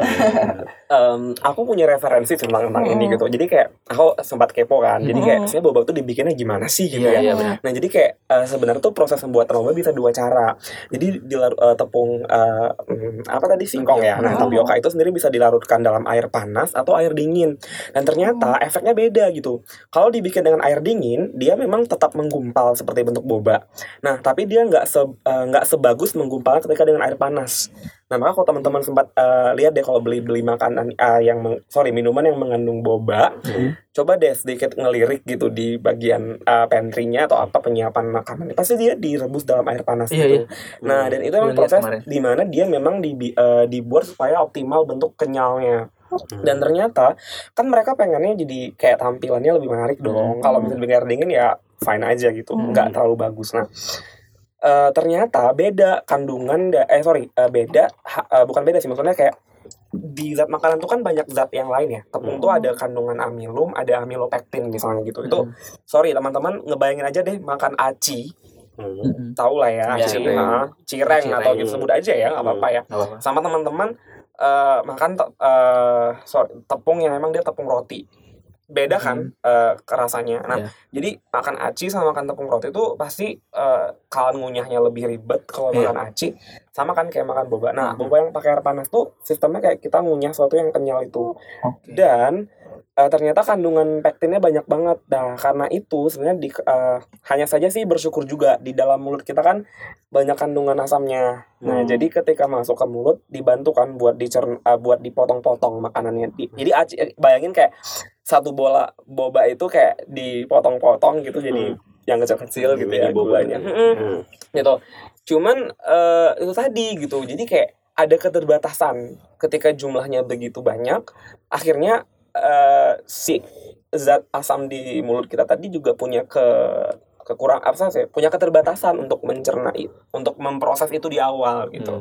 Em, aku punya referensi tentang tentang ini Hmm. gitu. Jadi kayak aku sempat kepo kan. Jadi kayak Hmm. sebenarnya boba tuh dibikinnya gimana sih gitu Iya, ya. iya benar. Nah jadi kayak eh, sebenarnya tuh proses pembuatan boba bisa dua cara. Jadi di tepung eh, hmm, apa tadi singkong ya. Nah Hmm. tapioka itu sendiri bisa dilarutkan dalam air panas atau air dingin. Dan ternyata efeknya beda gitu. Kalau dibikin dengan air dingin, dia memang tetap menggumpal seperti bentuk boba. Nah tapi dia nggak se nggak sebagus menggumpal ketika dengan air panas. Nah maka kalau teman-teman sempat eh, lihat deh kalau beli beli makanan eh, yang meng- sorry minuman yang mengandung boba, coba deh sedikit ngelirik gitu di bagian uh, pantry-nya atau apa penyiapan makanan pasti dia direbus dalam air panas Iya, gitu. Nah dan itu memang proses di mana dia memang dibi- uh, dibuat supaya optimal bentuk kenyalnya. Dan ternyata kan mereka pengennya jadi kayak tampilannya lebih menarik dong. Kalau misalnya dengan air dingin ya fine aja gitu, Hmm. nggak terlalu bagus. Nah eh, ternyata beda kandungan da- eh sorry eh, beda ha- eh, bukan beda sih maksudnya kayak di zat makanan tuh kan banyak zat yang lain ya. Tepung tuh ada kandungan amilum ada amilopektin misalnya gitu. Itu sorry teman-teman ngebayangin aja deh makan aci. Hmm. Mm-mm. tau lah ya Iya, aci cireng. nah, cireng, atau gitu sebut aja ya nggak apa-apa ya. Sama teman-teman eh, makan te- eh, sorry, tepung yang memang dia tepung roti beda kan eh, kerasanya nah Iya. jadi makan aci sama makan tepung roti itu pasti eh, kalian ngunyahnya lebih ribet kalau Iya. makan aci sama kan kayak makan boba nah boba yang pakai air panas tuh sistemnya kayak kita ngunyah sesuatu yang kenyal itu Oke. dan eh, ternyata kandungan pektinnya banyak banget. Nah, karena itu sebenarnya di, eh, hanya saja sih bersyukur juga di dalam mulut kita kan banyak kandungan asamnya. Nah, Hmm. jadi ketika masuk ke mulut dibantu kan buat dicer eh, buat dipotong-potong makanannya. Di- jadi aci- bayangin kayak satu bola boba itu kayak dipotong-potong gitu jadi yang kecil-kecil gitu ya Mini boba. gulanya. Mm-mm Hmm. gitu. Cuman eh, itu tadi gitu. Jadi kayak ada keterbatasan ketika jumlahnya begitu banyak, akhirnya eh, si zat asam di mulut kita tadi juga punya ke kekurang apa sih punya keterbatasan untuk mencerna i- untuk memproses itu di awal gitu.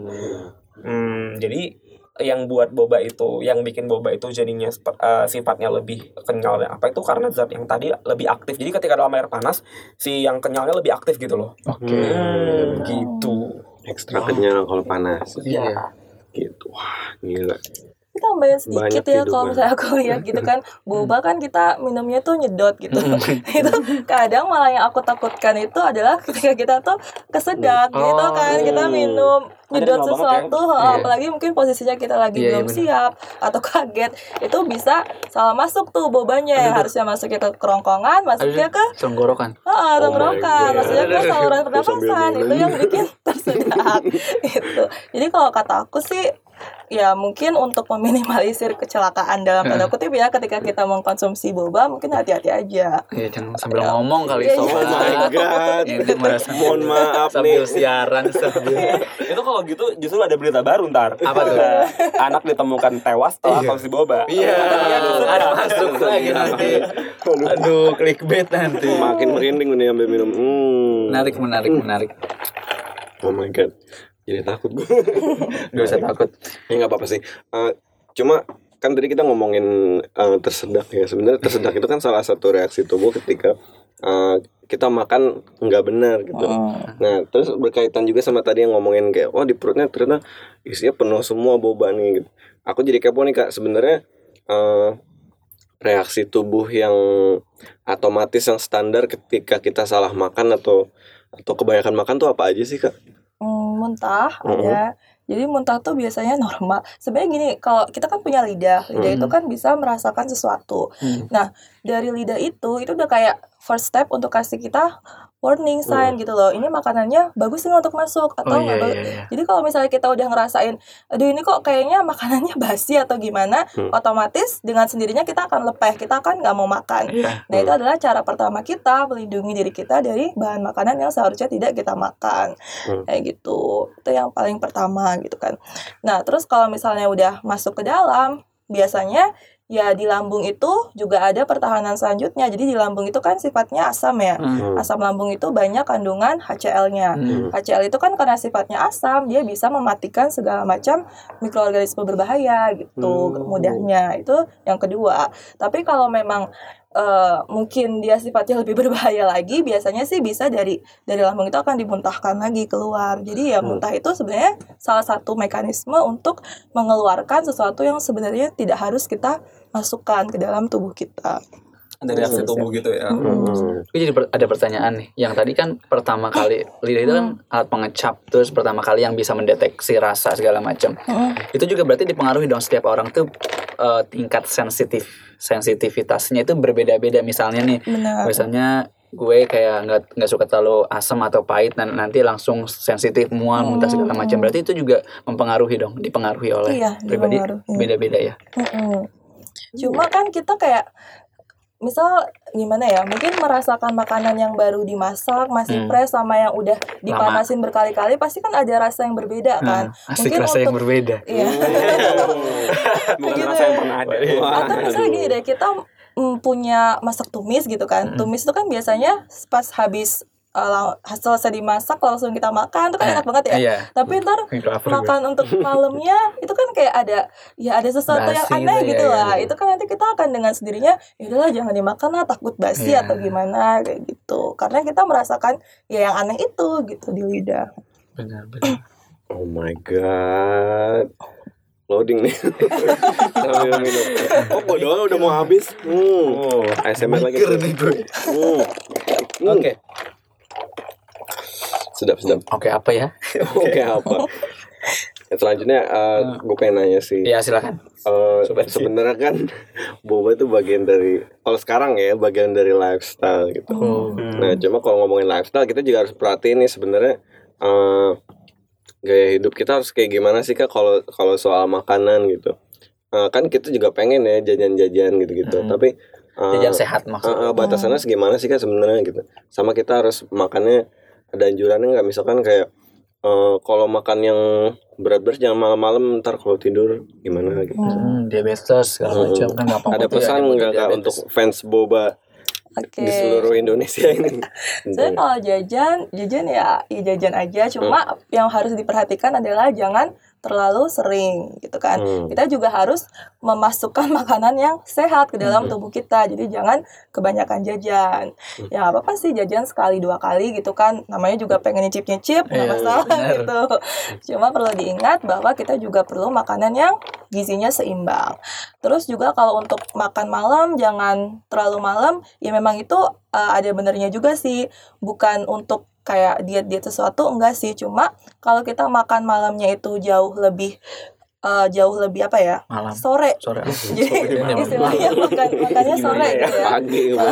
Hmm, jadi yang buat boba itu, yang bikin boba itu jadinya eh, sifatnya lebih kenyal dan apa itu karena zat yang tadi lebih aktif. Jadi ketika dalam air panas, si yang kenyalnya lebih aktif gitu loh. Oke. Hmm, gitu. Ekstra kenyal kalau panas. Iya. Gitu. Wah, gila. Kita tambahin sedikit Banyak ya kalau kehidupan. misalnya aku lihat gitu kan boba kan kita minumnya tuh nyedot gitu itu kadang malah yang aku takutkan itu adalah ketika kita tuh kesedak Oh. gitu kan kita minum nyedot sesuatu Iya. apalagi mungkin posisinya kita lagi Iya, iya, belum bener. siap atau kaget itu bisa salah masuk tuh bobanya yang harusnya masuknya ke kerongkongan masuknya ke Tenggorokan. Ah, Oh tenggorokan, God. maksudnya ke saluran pernapasan itu yang bikin tersedak gitu. Jadi kalau kata aku sih ya mungkin untuk meminimalisir kecelakaan dalam tanda kutip ya ketika kita mengkonsumsi boba mungkin hati-hati aja. Iya, jangan sambil ngomong kali Iya, sobat. Oh my god. Ini merasa Mohon maaf sambil nih. siaran sambil itu kalau gitu justru ada berita baru ntar. Apa tuh? Anak ditemukan tewas setelah konsumsi boba. Iya, ada masuk lagi nanti. Aduh, clickbait nanti. Makin merinding nih ambil minum. Hmm. Menarik, menarik, menarik. Oh my god. Jadi takut gue. Gak usah takut. ya nggak apa-apa sih. Eh, cuma kan tadi kita ngomongin eh, tersedak ya. Sebenarnya tersedak itu kan salah satu reaksi tubuh ketika eh, kita makan nggak benar gitu. Nah, terus berkaitan juga sama tadi yang ngomongin kayak, wah di perutnya ternyata isinya penuh semua boba nih. Gitu. Aku jadi kepo nih kak. Sebenarnya eh, reaksi tubuh yang otomatis yang standar ketika kita salah makan atau atau kebanyakan makan tuh apa aja sih kak? Hmm, muntah Mhm. ada. Jadi muntah tuh biasanya normal. Sebenarnya gini, kalau kita kan punya lidah, lidah Mhm. itu kan bisa merasakan sesuatu. Hmm. Nah, dari lidah itu itu udah kayak first step untuk kasih kita warning sign gitu loh. Ini makanannya bagus nggak untuk masuk atau Oh iya bagus. iya. iya. Jadi kalau misalnya kita udah ngerasain, aduh ini kok kayaknya makanannya basi atau gimana, Hmm. otomatis dengan sendirinya kita akan lepeh, kita akan nggak mau makan. Iya. Nah itu adalah cara pertama kita melindungi diri kita dari bahan makanan yang seharusnya tidak kita makan, Hmm. kayak gitu. Itu yang paling pertama gitu kan. Nah terus kalau misalnya udah masuk ke dalam, biasanya ya di lambung itu juga ada pertahanan selanjutnya. Jadi di lambung itu kan sifatnya asam ya. Hmm. Hmm. Asam lambung itu banyak kandungan HCl-nya. Hmm. HCl itu kan karena sifatnya asam, dia bisa mematikan segala macam mikroorganisme berbahaya gitu Hmm. mudahnya. Itu yang kedua. Tapi kalau memang eh, mungkin dia sifatnya lebih berbahaya lagi, biasanya sih bisa dari dari lambung itu akan dimuntahkan lagi keluar. Jadi ya muntah itu sebenarnya salah satu mekanisme untuk mengeluarkan sesuatu yang sebenarnya tidak harus kita masukkan ke dalam tubuh kita. Dari reaksi tubuh gitu ya Hmm. Gue jadi ada pertanyaan nih. Yang tadi kan pertama kali lidah itu kan alat pengecap terus pertama kali yang bisa mendeteksi rasa segala macam. Itu juga berarti dipengaruhi dong setiap orang tuh eh, tingkat sensitif sensitivitasnya itu berbeda-beda misalnya nih. Benar. Misalnya gue kayak nggak nggak suka terlalu asam atau pahit dan nanti langsung sensitif mual muntah segala Hmm. macam berarti itu juga mempengaruhi dong dipengaruhi oleh Iya, pribadi beda-beda ya Mm-mm. Cuma kan kita kayak misal gimana ya mungkin merasakan makanan yang baru dimasak masih Hmm. fresh sama yang udah dipanasin berkali-kali pasti kan ada rasa yang berbeda kan. Hmm, asik Mungkin rasa yang untuk- berbeda. iya. Bukan Gitu rasa ya. yang pernah ada. Atau misalnya gini deh kita mm, punya masak tumis gitu kan. Hmm. tumis itu kan biasanya pas habis uh, selesai dimasak langsung kita makan itu kan Eh, enak banget ya iya tapi ntar lapar gue. makan untuk malamnya itu kan kayak ada ya ada sesuatu yang Basi aneh gitu ya, gitu iya, lah iya. itu kan nanti kita akan dengan sendirinya ya udahlah jangan dimakan lah takut basi Iya. atau gimana kayak gitu karena kita merasakan ya yang aneh itu gitu di lidah benar benar Oh my god. Loading nih. Sambil minum. Oh, bodoh udah mau habis. Hmm. oh ASMR lagi. Mikir nih gue. Hmm. Hmm. oke Sedap, sedap. oke apa ya Oke, apa? Ya, selanjutnya eh, gue pengen nanya sih. ya silakan Eh, sih. sebenarnya kan boba itu bagian dari kalau sekarang ya bagian dari lifestyle gitu. oh Nah, cuma kalau ngomongin lifestyle kita juga harus perhatiin nih sebenarnya eh, gaya hidup kita harus kayak gimana sih kak kalau kalau soal makanan gitu. Eh, kan kita juga pengen ya jajan-jajan gitu-gitu. Hmm. Tapi eh, jajan sehat eh, maksudnya eh, batasannya segimana sih kak sebenarnya gitu. Sama kita harus makannya ada anjurannya nggak misalkan kayak eh, kalau makan yang berat-berat jangan malam-malam ntar kalau tidur gimana gitu. hmm, diabetes segala Hmm. macam kan gampang Ada ya, pesan nggak kak untuk fans boba oke di seluruh Indonesia ini? Sebenarnya kalau jajan, jajan ya, ya jajan aja. Cuma Hmm. yang harus diperhatikan adalah jangan terlalu sering gitu kan. Hmm. Kita juga harus memasukkan makanan yang sehat ke dalam Hmm. tubuh kita. Jadi jangan kebanyakan jajan. Hmm. Ya apa apa sih jajan sekali dua kali gitu kan. Namanya juga pengen nyicip-nyicip nggak Iya, masalah benar. gitu. Cuma perlu diingat bahwa kita juga perlu makanan yang gizinya seimbang. Terus juga kalau untuk makan malam jangan terlalu malam. Ya memang itu uh, ada benernya juga sih. Bukan untuk kayak diet-diet sesuatu enggak sih. Cuma kalau kita makan malamnya itu jauh lebih uh, jauh lebih apa ya? malam Sore. sore Jadi Ini istilahnya makan makannya sore ya? gitu ya. pagi gue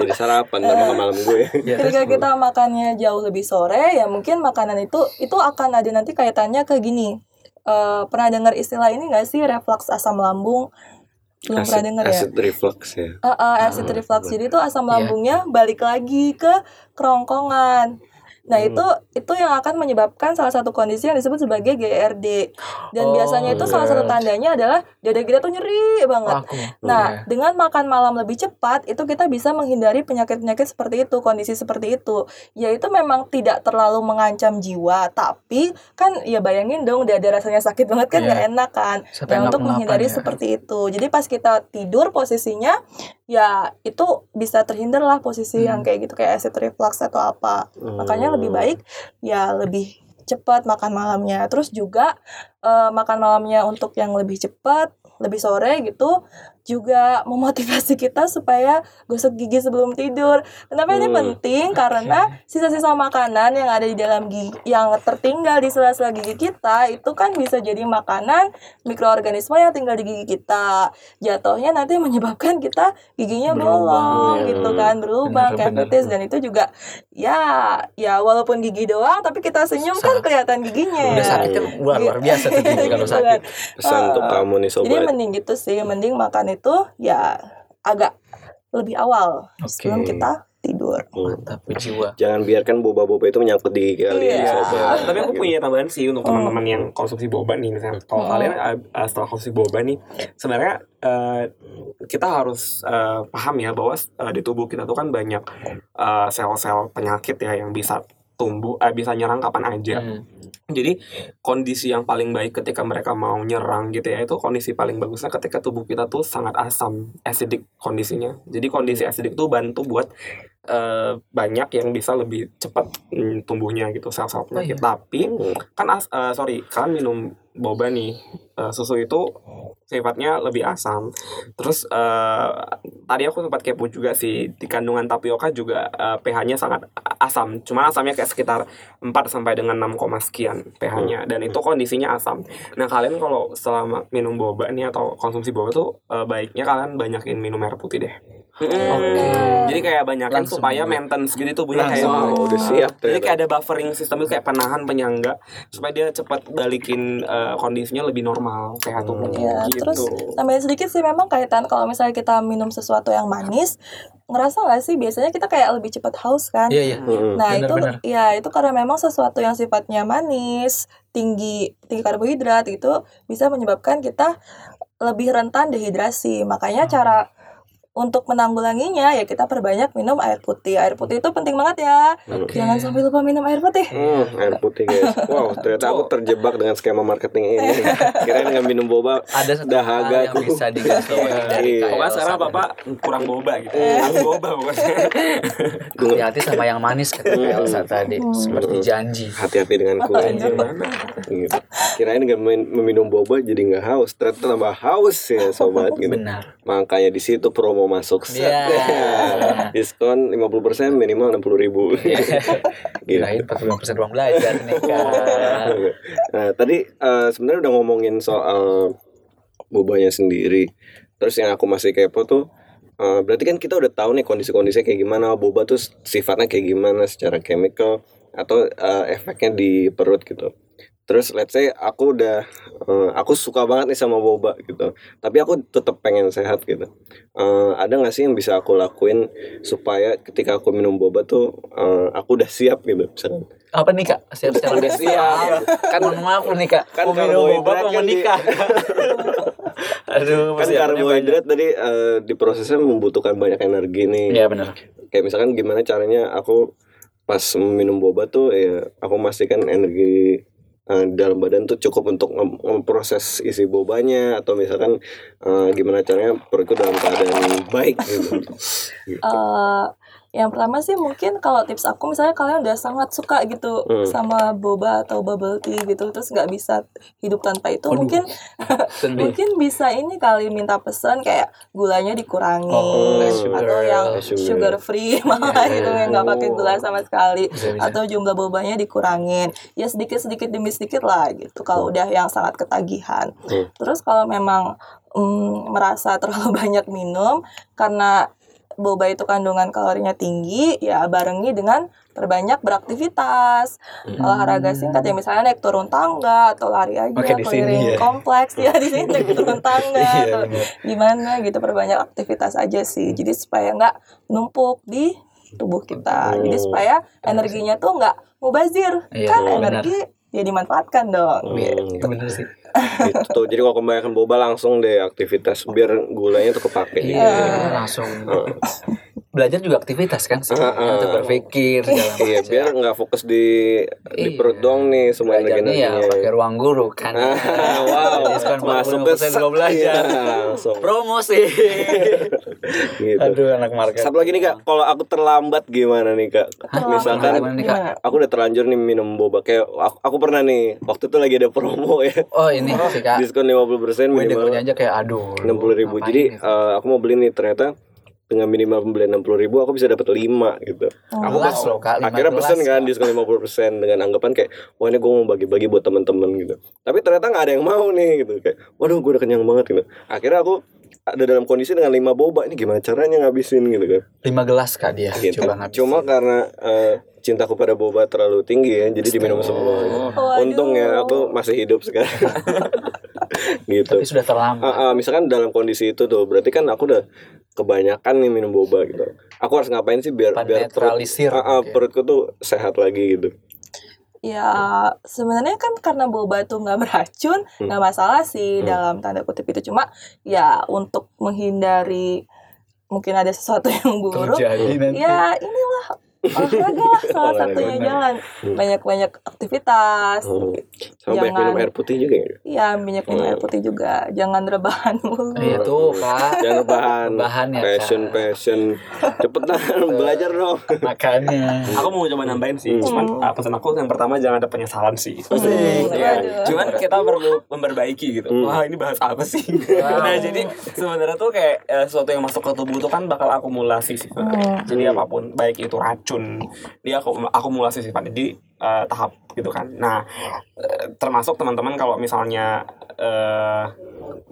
jadi sarapan dan makan malam gue Ya, Ketika kita makannya jauh lebih sore, ya mungkin makanan itu itu akan ada nanti kaitannya ke gini. Eh, pernah dengar istilah ini nggak sih reflux asam lambung? Belum pernah dengar ya? acid reflux ya Eh, eh, acid reflux. Jadi itu asam Iya. lambungnya balik lagi ke kerongkongan. Nah, Hmm. itu itu yang akan menyebabkan salah satu kondisi yang disebut sebagai GERD. Dan Oh, biasanya itu salah satu yes. tandanya adalah dada kita tuh nyeri banget. aku Nah, dengan makan malam lebih cepat, itu kita bisa menghindari penyakit-penyakit seperti itu, kondisi seperti itu. Yaitu memang tidak terlalu mengancam jiwa, tapi kan ya bayangin dong, udah ada rasanya sakit banget kan Iya. nggak enak kan. Siapa Nah, yang nggak untuk menghindari ya? seperti itu. Jadi pas kita tidur posisinya, ya itu bisa terhindar lah posisi yang Hmm. kayak gitu, kayak acid reflux atau apa. Makanya lebih baik ya lebih cepat makan malamnya. Terus juga eh, makan malamnya untuk yang lebih cepat, lebih sore gitu. Juga memotivasi kita supaya gosok gigi sebelum tidur. Kenapa ini Hmm. penting? Karena sisa-sisa makanan yang ada di dalam gigi yang tertinggal di sela-sela gigi kita itu kan bisa jadi makanan mikroorganisme yang tinggal di gigi kita. Jatuhnya nanti menyebabkan kita giginya bolong Hmm. gitu kan, berlubang, cavities dan itu juga ya ya walaupun gigi doang tapi kita senyum kan Sakit. kelihatan giginya. Udah sakit kan wah luar biasa tuh gigi kalau Gitu sakit. kan. Pesan untuk Ah, kamu nih Jadi sobat. mending gitu sih, mending makan itu ya agak lebih awal sebelum Oke. kita tidur. Mantap jiwa. Jangan biarkan boba-boba itu menyangkut di gigi kalian Iya. sobat. tapi aku punya tambahan sih untuk Hmm. teman-teman yang konsumsi boba nih misalnya kalau Hmm. kalian uh, uh, setelah konsumsi boba nih sebenarnya uh, kita harus uh, paham ya bahwa uh, di tubuh kita tuh kan banyak uh, sel-sel penyakit ya yang bisa tumbuh eh, bisa nyerang kapan aja Hmm. jadi kondisi yang paling baik ketika mereka mau nyerang gitu ya itu kondisi paling bagusnya ketika tubuh kita tuh sangat asam acidic kondisinya jadi kondisi acidic tuh bantu buat eh, banyak yang bisa lebih cepat mm, tumbuhnya gitu sel-sel penyakit tapi Hmm. kan as, eh, sorry kalian minum boba nih eh, susu itu sifatnya lebih asam. Terus eh, tadi aku sempat kepo juga sih di kandungan tapioka juga eh, pH-nya sangat asam. Cuman asamnya kayak sekitar 4 sampai dengan 6, sekian pH-nya. Dan itu kondisinya asam. Nah kalian kalau selama minum boba nih atau konsumsi boba tuh eh, baiknya kalian banyakin minum air putih deh Oke. jadi kayak banyakin Langsung supaya maintenance gitu tubuhnya kayak. Oh, udah siap jadi ternyata. kayak ada buffering sistem itu kayak penahan penyangga supaya dia cepat balikin eh, kondisinya lebih normal pH tubuhnya Iya, gitu. terus tambahin sedikit sih memang kaitan kalau misalnya kita minum sesuatu yang manis, ngerasa nggak sih biasanya kita kayak lebih cepat haus kan? Iya iya. Hmm. Nah Benar, itu benar. ya itu karena memang sesuatu yang sifatnya manis, tinggi tinggi karbohidrat itu bisa menyebabkan kita lebih rentan dehidrasi. Makanya cara untuk menanggulanginya ya kita perbanyak minum air putih. Air putih itu penting banget ya. Oke. Jangan sampai lupa minum air putih. Hmm, air putih guys. Wow, ternyata aku terjebak dengan skema marketing ini. Kirain nggak minum boba. Ada Dahaga yang aku. bisa digarisbawahi dari Iya. KL Pokoknya sekarang bapak kurang boba gitu, kurang boba pokoknya. hati-hati sama yang manis kata Hmm. Elsa tadi seperti janji. Hati-hati dengan kulit. iya. gitu. Kirain nggak min- meminum boba jadi nggak haus. Ternyata tambah haus ya sobat gitu. Benar. Makanya di situ promo masuk. Set. Iya. Diskon 50% minimal 60 ribu. gitu. Kirain 45% ruang belajar nih kan. Nah, tadi eh, sebenarnya udah ngomongin soal bobanya sendiri. Terus yang aku masih kepo tuh eh, berarti kan kita udah tahu nih kondisi-kondisinya kayak gimana, boba tuh sifatnya kayak gimana secara chemical atau eh, efeknya di perut gitu. Terus let's say aku udah eh, aku suka banget nih sama boba gitu. Tapi aku tetap pengen sehat gitu. Eh, ada nggak sih yang bisa aku lakuin supaya ketika aku minum boba tuh eh, aku udah siap gitu misalkan. Apa nih kak? Siap-siap Udah siap. Kan mohon maaf nih kak. Kan Mau minum boba mau kan di- nikah? Aduh, kan karbohidrat tadi eh, di prosesnya membutuhkan banyak energi nih. Iya benar. Kayak misalkan gimana caranya aku pas minum boba tuh ya aku memastikan energi eh, dalam badan tuh cukup untuk mem- memproses isi bobanya atau misalkan eh, gimana caranya perutku dalam keadaan baik gitu. Gitu. Eh, yang pertama sih mungkin kalau tips aku misalnya kalian udah sangat suka gitu Hmm. sama boba atau bubble tea gitu terus nggak bisa hidup tanpa itu Waduh. mungkin mungkin bisa ini kali minta pesan kayak gulanya dikurangi Oh, less sugar. atau yang Less sugar. sugar free malah gitu yang nggak pakai gula sama sekali Bisa, bisa. atau jumlah bobanya dikurangin ya sedikit sedikit demi sedikit lah gitu kalau udah yang sangat ketagihan Hmm. terus kalau memang mm, merasa terlalu banyak minum karena boba itu kandungan kalorinya tinggi ya barengi dengan perbanyak beraktivitas. Hmm. olahraga singkat ya misalnya naik turun tangga atau lari aja sini keliling ya. kompleks. Ya di sini naik turun tangga Iya, atau gimana gitu perbanyak aktivitas aja sih. Jadi supaya nggak numpuk di tubuh kita. Jadi supaya energinya tuh nggak mubazir. Iya, kan benar. energi ya dimanfaatkan dong Hmm, gitu. Bener sih. gitu tuh. Jadi kalau kebanyakan boba langsung deh aktivitas biar gulanya tuh kepake. Iya, langsung Heeh. Belajar juga aktivitas kan Ah, ah. untuk berpikir segala Iya, macam. biar nggak fokus di di Iya. perut doang nih semua ya energinya. pakai ruang guru kan. Ah, wow, diskon masuk ke 45% gua belajar. Iya, promosi. Gitu. aduh anak market. Satu lagi nih kak, kalau aku terlambat gimana nih kak? Terlambat Misalkan gimana nih, Kak? aku udah terlanjur nih minum boba. Kayak aku, aku pernah nih waktu itu lagi ada promo ya. Oh ini sih kak. Diskon 50% gue minimal. aja kayak aduh enam puluh ribu. ngapain jadi eh, aku mau beli nih ternyata dengan minimal pembelian enam puluh ribu aku bisa dapat 5 gitu. Aku Gelas pas loh, Kak, lima akhirnya pesen kan diskon 50% dengan anggapan kayak wah ini gue mau bagi-bagi buat temen-temen gitu. Tapi ternyata nggak ada yang mau nih gitu. Kayak waduh gue udah kenyang banget gitu. Akhirnya aku ada dalam kondisi dengan 5 boba ini gimana caranya ngabisin gitu kan. Lima gelas kak dia. Gitu. coba ngabisin. Cuma karena eh, cintaku pada boba terlalu tinggi ya jadi diminum semua Waduh. untung ya aku masih hidup sekarang gitu tapi sudah terlambat Ah, ah, misalkan dalam kondisi itu tuh berarti kan aku udah kebanyakan nih minum boba gitu aku harus ngapain sih biar biar perut, ah, mungkin. perutku tuh sehat lagi gitu Ya sebenarnya kan karena boba tuh nggak beracun, Hmm. nggak masalah sih Hmm. dalam tanda kutip itu. Cuma ya untuk menghindari mungkin ada sesuatu yang buruk, terjadi nanti ya inilah olahraga lah salah Olahraga, satunya benar. jalan banyak-banyak aktivitas. Hmm. sama banyak Jangan- minum air putih juga ya Ya banyak minum Hmm. air putih juga, jangan rebahan mulu. Iya tuh kak jangan rebahan Rebahan ya, passion Kak. passion cepetan belajar dong makanya Aku mau coba nambahin sih, Hmm. cuman uh, pesan aku yang pertama jangan ada penyesalan sih. Iya. Waduh. Cuman kita perlu memperbaiki gitu. Hmm. Wah ini bahas apa sih? Wow. nah jadi sebenarnya tuh kayak eh, sesuatu yang masuk ke tubuh tuh kan bakal akumulasi sih. Hmm. Jadi apa pun baik itu racun dia aku akumulasi sifatnya di eh, tahap gitu kan. Nah eh, termasuk teman-teman kalau misalnya eh,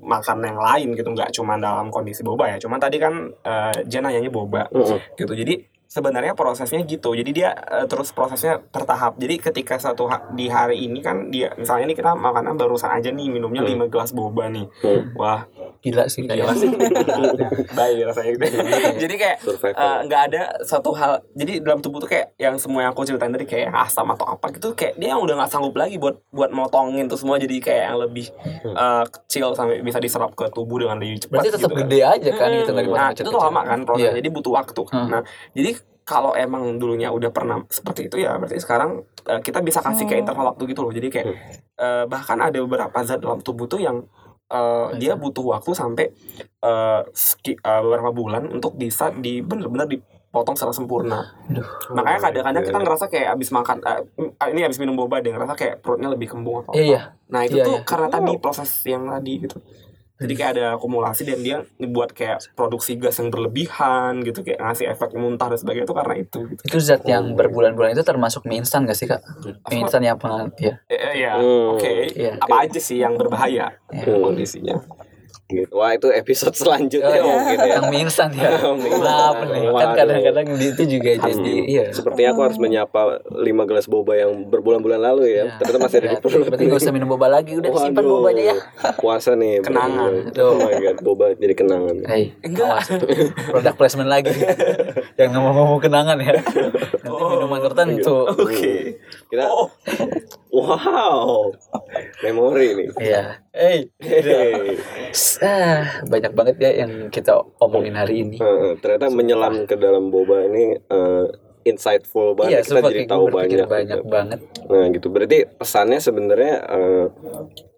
makan yang lain gitu nggak cuma dalam kondisi boba ya. Cuman tadi kan eh, Jen nanyanya boba Mm-mm. gitu jadi sebenarnya prosesnya gitu. Jadi dia eh, terus prosesnya bertahap. Jadi ketika satu ha- di hari ini kan dia misalnya ini kita makannya barusan aja nih minumnya Hmm. 5 gelas boba nih. Hmm. wah. Gila sih gila kayak sih. Baik rasanya gitu. Jadi kayak eh, nggak ada satu hal. Jadi dalam tubuh tuh kayak yang semua yang aku ceritain tadi kayak asam atau apa gitu kayak dia yang udah nggak sanggup lagi buat buat motongin tuh semua. Jadi kayak yang lebih eh, kecil sampai bisa diserap ke tubuh dengan lebih cepat berarti tetap gitu. kan. gede aja kan Hmm, gitu nggak nah itu tuh lama kan prosesnya. Iya. jadi butuh waktu. Hmm. nah jadi kalau emang dulunya udah pernah seperti itu ya berarti sekarang eh, kita bisa kasih kayak Hmm. interval waktu gitu loh jadi kayak eh, bahkan ada beberapa zat dalam tubuh tuh yang eh, dia butuh waktu sampai eh, ski- eh, beberapa bulan untuk bisa di bener-bener dipotong secara sempurna Aduh. makanya kadang-kadang iya. kita ngerasa kayak abis makan mm, ini abis minum boba deh ngerasa kayak perutnya lebih kembung atau Iya, apa. iya. nah itu Iya, tuh iya. karena tadi proses yang tadi gitu jadi kayak ada akumulasi dan dia ngebuat kayak produksi gas yang berlebihan gitu kayak ngasih efek muntah dan sebagainya itu karena itu gitu. Itu zat yang berbulan-bulan itu termasuk mie instan gak sih kak? Mie instan yang pengen ya. Eh, eh, ya, Hmm. oke. Iya. Apa aja sih yang berbahaya Iya. kondisinya? Gitu. wah itu episode selanjutnya Oh, iya. mungkin ya Yang mie instan ya. Maaf nih. Kan kadang-kadang itu juga jadi iya. Sepertinya aku harus menyapa 5 gelas boba yang berbulan-bulan lalu ya. Iya. Ternyata masih ada di perut. Berarti gak usah minum boba lagi, udah simpan Waduh. bobanya ya. Puasa nih. Kenangan. Oh my god, boba jadi kenangan. Hei, Enggak. awas. produk placement lagi. Jangan ngomong-ngomong kenangan ya. Nanti minuman tertentu. Oke. Kita Oh, wow. Memori nih. Iya. Hey, Hey. ah, banyak banget ya yang kita omongin hari ini. Heeh, ternyata menyelam ke dalam boba ini eh, insightful Iya, banget. kita sumpah jadi tahu banyak. banyak gitu. banget. Nah gitu berarti pesannya sebenarnya eh,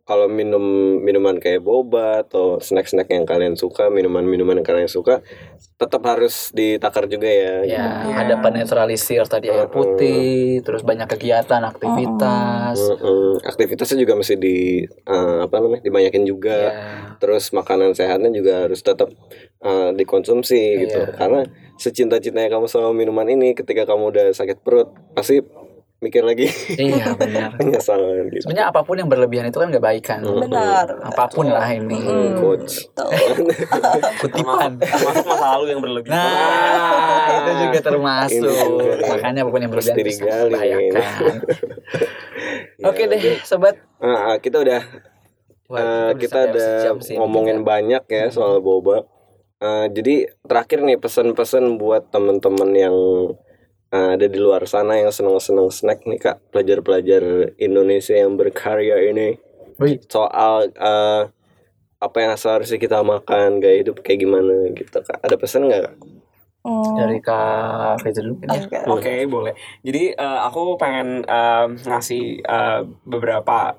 kalau minum minuman kayak boba atau snack-snack yang kalian suka, minuman-minuman yang kalian suka, tetap harus ditakar juga ya. Ya, Iya. ada penetralisir tadi air putih, terus banyak kegiatan, aktivitas. Heeh, aktivitasnya juga mesti di eh, apa namanya dibanyakin juga. Ya, Terus makanan sehatnya juga harus tetap eh, dikonsumsi gitu. Iya. Karena secinta-cintanya kamu sama minuman ini, ketika kamu udah sakit perut, pasti mikir lagi iya benar. penyesalan gitu. Sebenarnya apa pun yang berlebihan itu kan gak baik kan. Hmm. Benar. Apa pun lah ini. Hmm. Coach. Kutipan. termasuk masa lalu yang berlebihan. Nah, itu juga termasuk. Ini juga. Makanya apa pun yang berlebihan itu membahayakan. Ya Oke deh, sobat. Ah, ah, kita udah Wah, eh, udah kita udah sejam sih ini. ngomongin banyak ya soal boba. Eh, jadi terakhir nih pesan-pesan buat temen-temen yang ada di luar sana yang seneng-seneng snack nih kak, pelajar-pelajar Indonesia yang berkarya ini Wih, soal eh, apa yang seharusnya kita makan, gaya hidup kayak gimana gitu kak. Ada pesan nggak? Kak? Hmm. Dari Kak Reza dulu ya. Oke. Oke, boleh. Jadi eh, aku pengen eh, ngasih eh, beberapa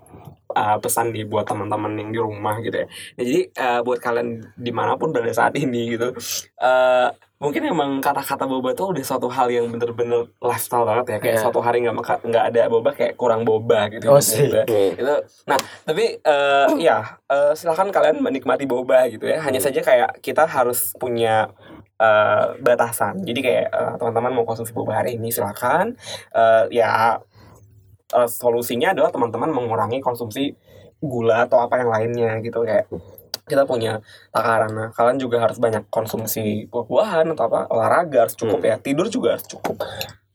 eh, pesan nih buat teman-teman yang di rumah gitu ya. Nah, jadi eh, buat kalian di mana pun pada saat ini gitu, eh, mungkin emang kata-kata boba tuh udah suatu hal yang bener-bener lifestyle banget ya. Kayak Iya. suatu hari nggak maka nggak ada boba kayak kurang boba gitu. Oh, sih. Hmm. Itu. Nah, tapi eh, ya eh, silakan kalian menikmati boba gitu ya. Hanya saja kayak kita harus punya eh, batasan. Jadi kayak eh, teman-teman mau konsumsi boba hari ini silakan. Eh, ya eh, solusinya adalah teman-teman mengurangi konsumsi gula atau apa yang lainnya gitu kayak kita punya takaran. Nah kalian juga harus banyak konsumsi buah-buahan atau apa olahraga harus cukup ya. Tidur juga harus cukup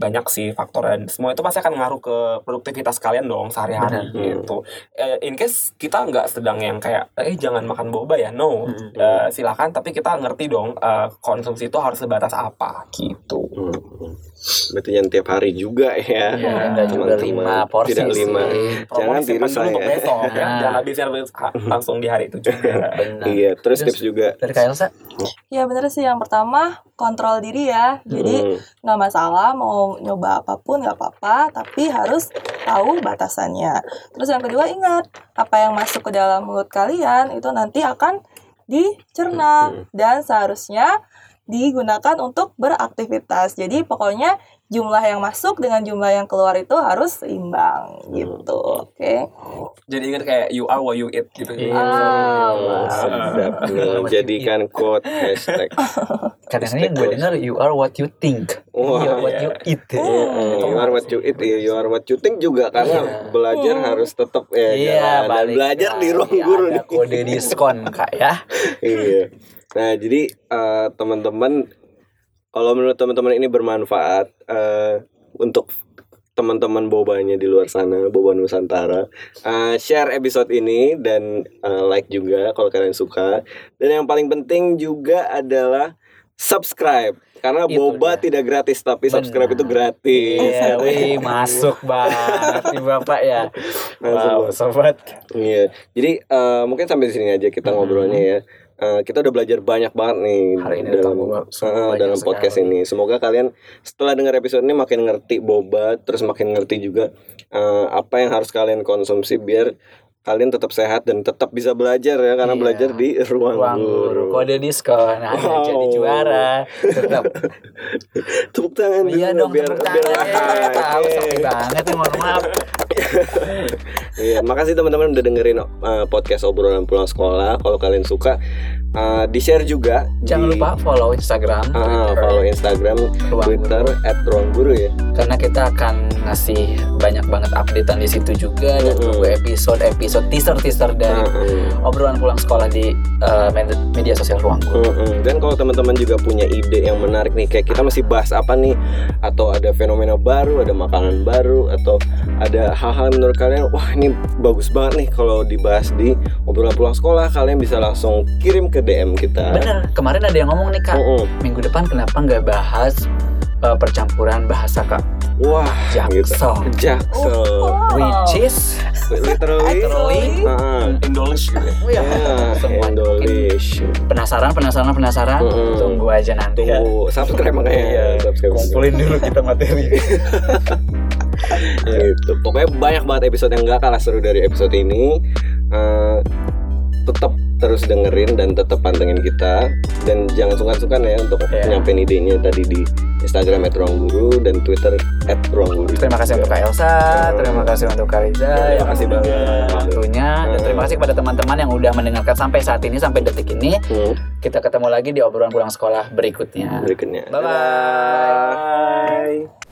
banyak sih faktor dan semua itu pasti akan ngaruh ke produktivitas kalian dong sehari-hari Benar. gitu Eh, in case kita nggak sedang yang kayak eh jangan makan boba ya no Hmm. Eh, silakan tapi kita ngerti dong eh, konsumsi itu harus sebatas apa gitu Hmm. Berarti jangan tiap hari juga ya. Ya, juga teman-teman. lima porsi Tidak sih. lima. Jangan Promosi tiru saya. besok ya Nah. jangan habisin langsung di hari itu juga Benar. Iya, terus Terus- tips juga. Dari Kak Elsa? Ya bener sih yang pertama kontrol diri ya. Jadi Hmm. nggak masalah mau nyoba apa pun nggak apa-apa, tapi harus tahu batasannya. Terus yang kedua ingat apa yang masuk ke dalam mulut kalian itu nanti akan dicerna dan seharusnya digunakan untuk beraktivitas. Jadi pokoknya jumlah yang masuk dengan jumlah yang keluar itu harus seimbang gitu. Oke. jadi ingat kayak you are what you eat gitu Iya. Ah, Oh, sedap. Jadikan quote hashtag. Kadang ini yang gue dengar you are what you think. Wah, you are what iya. you eat. Mm, you are what you eat, iya, you are what you think juga karena Iya. belajar harus tetap ya Iya, jalan. balik belajar di lagi. ruang guru Ada nih. kode diskon kak ya. iya. Nah, jadi eh, teman-teman kalau menurut teman-teman ini bermanfaat eh, untuk teman-teman bobanya di luar sana, boba Nusantara, eh, share episode ini dan eh, like juga kalau kalian suka. Dan yang paling penting juga adalah subscribe karena Itu boba dia. tidak gratis tapi subscribe Benar. itu gratis. Iya, wih masuk banget nih bapak ya. Masuk, Wow, sobat. Iya. Jadi eh, mungkin sampai di sini aja kita ngobrolnya ya. Eh, kita udah belajar banyak banget nih Hari ini dalam banyak dalam podcast sekali. ini. Semoga kalian setelah dengar episode ini makin ngerti boba, terus makin ngerti juga eh, apa yang harus kalian konsumsi biar kalian tetap sehat dan tetap bisa belajar ya karena Iya. belajar di ruang, Ruang guru. kode diskon nah, Wow. jadi juara tetap Tepuk tangan iya dulu dong biar tepuk biar tangan ya, lahir. tahu banget ya mohon maaf Iya, makasih teman-teman udah dengerin uh, podcast obrolan pulang sekolah. Kalau kalian suka, uh, di share juga. jangan di, lupa follow Instagram Twitter, follow Instagram, Ruang Twitter @ruangguru ya. karena kita akan ngasih banyak banget updatean di situ juga dan Mm-mm. tunggu episode episode teaser teaser dari Mm-mm. obrolan pulang sekolah di uh, med- media sosial ruang guru Mm-mm. Dan kalau teman-teman juga punya ide yang menarik nih, kayak kita masih bahas apa nih, atau ada fenomena baru, ada makanan baru, atau ada hal-hal menurut kalian, wah ini bagus banget nih kalau dibahas di obrolan pulang sekolah, kalian bisa langsung kirim ke DM kita. bener kemarin ada yang ngomong nih kak Mm-mm. minggu depan kenapa nggak bahas uh, percampuran bahasa kak Wah, gitu. Jaksel Jaksel. Oh. which is Literally. Literally. Ah, Indolish gitu ya. ya, Ya, semua English. penasaran penasaran penasaran Mm-mm. tunggu aja nanti ya. Tunggu subscribe makanya. Iya, subscribe. kumpulin dulu kita materi Gitu. Pokoknya banyak banget episode yang gak kalah seru dari episode ini. Eh, tetap terus dengerin dan tetap pantengin kita dan jangan sungkan-sungkan ya untuk Iya. nyampein idenya tadi di Instagram @ruangguru dan Twitter @ruangguru. terima kasih untuk Kak Elsa terima kasih untuk Kak Riza Terima yang kasih banget. waktunya dan terima kasih kepada teman-teman yang udah mendengarkan sampai saat ini sampai detik ini Hmm, kita ketemu lagi di obrolan pulang sekolah berikutnya berikutnya. bye bye Bye.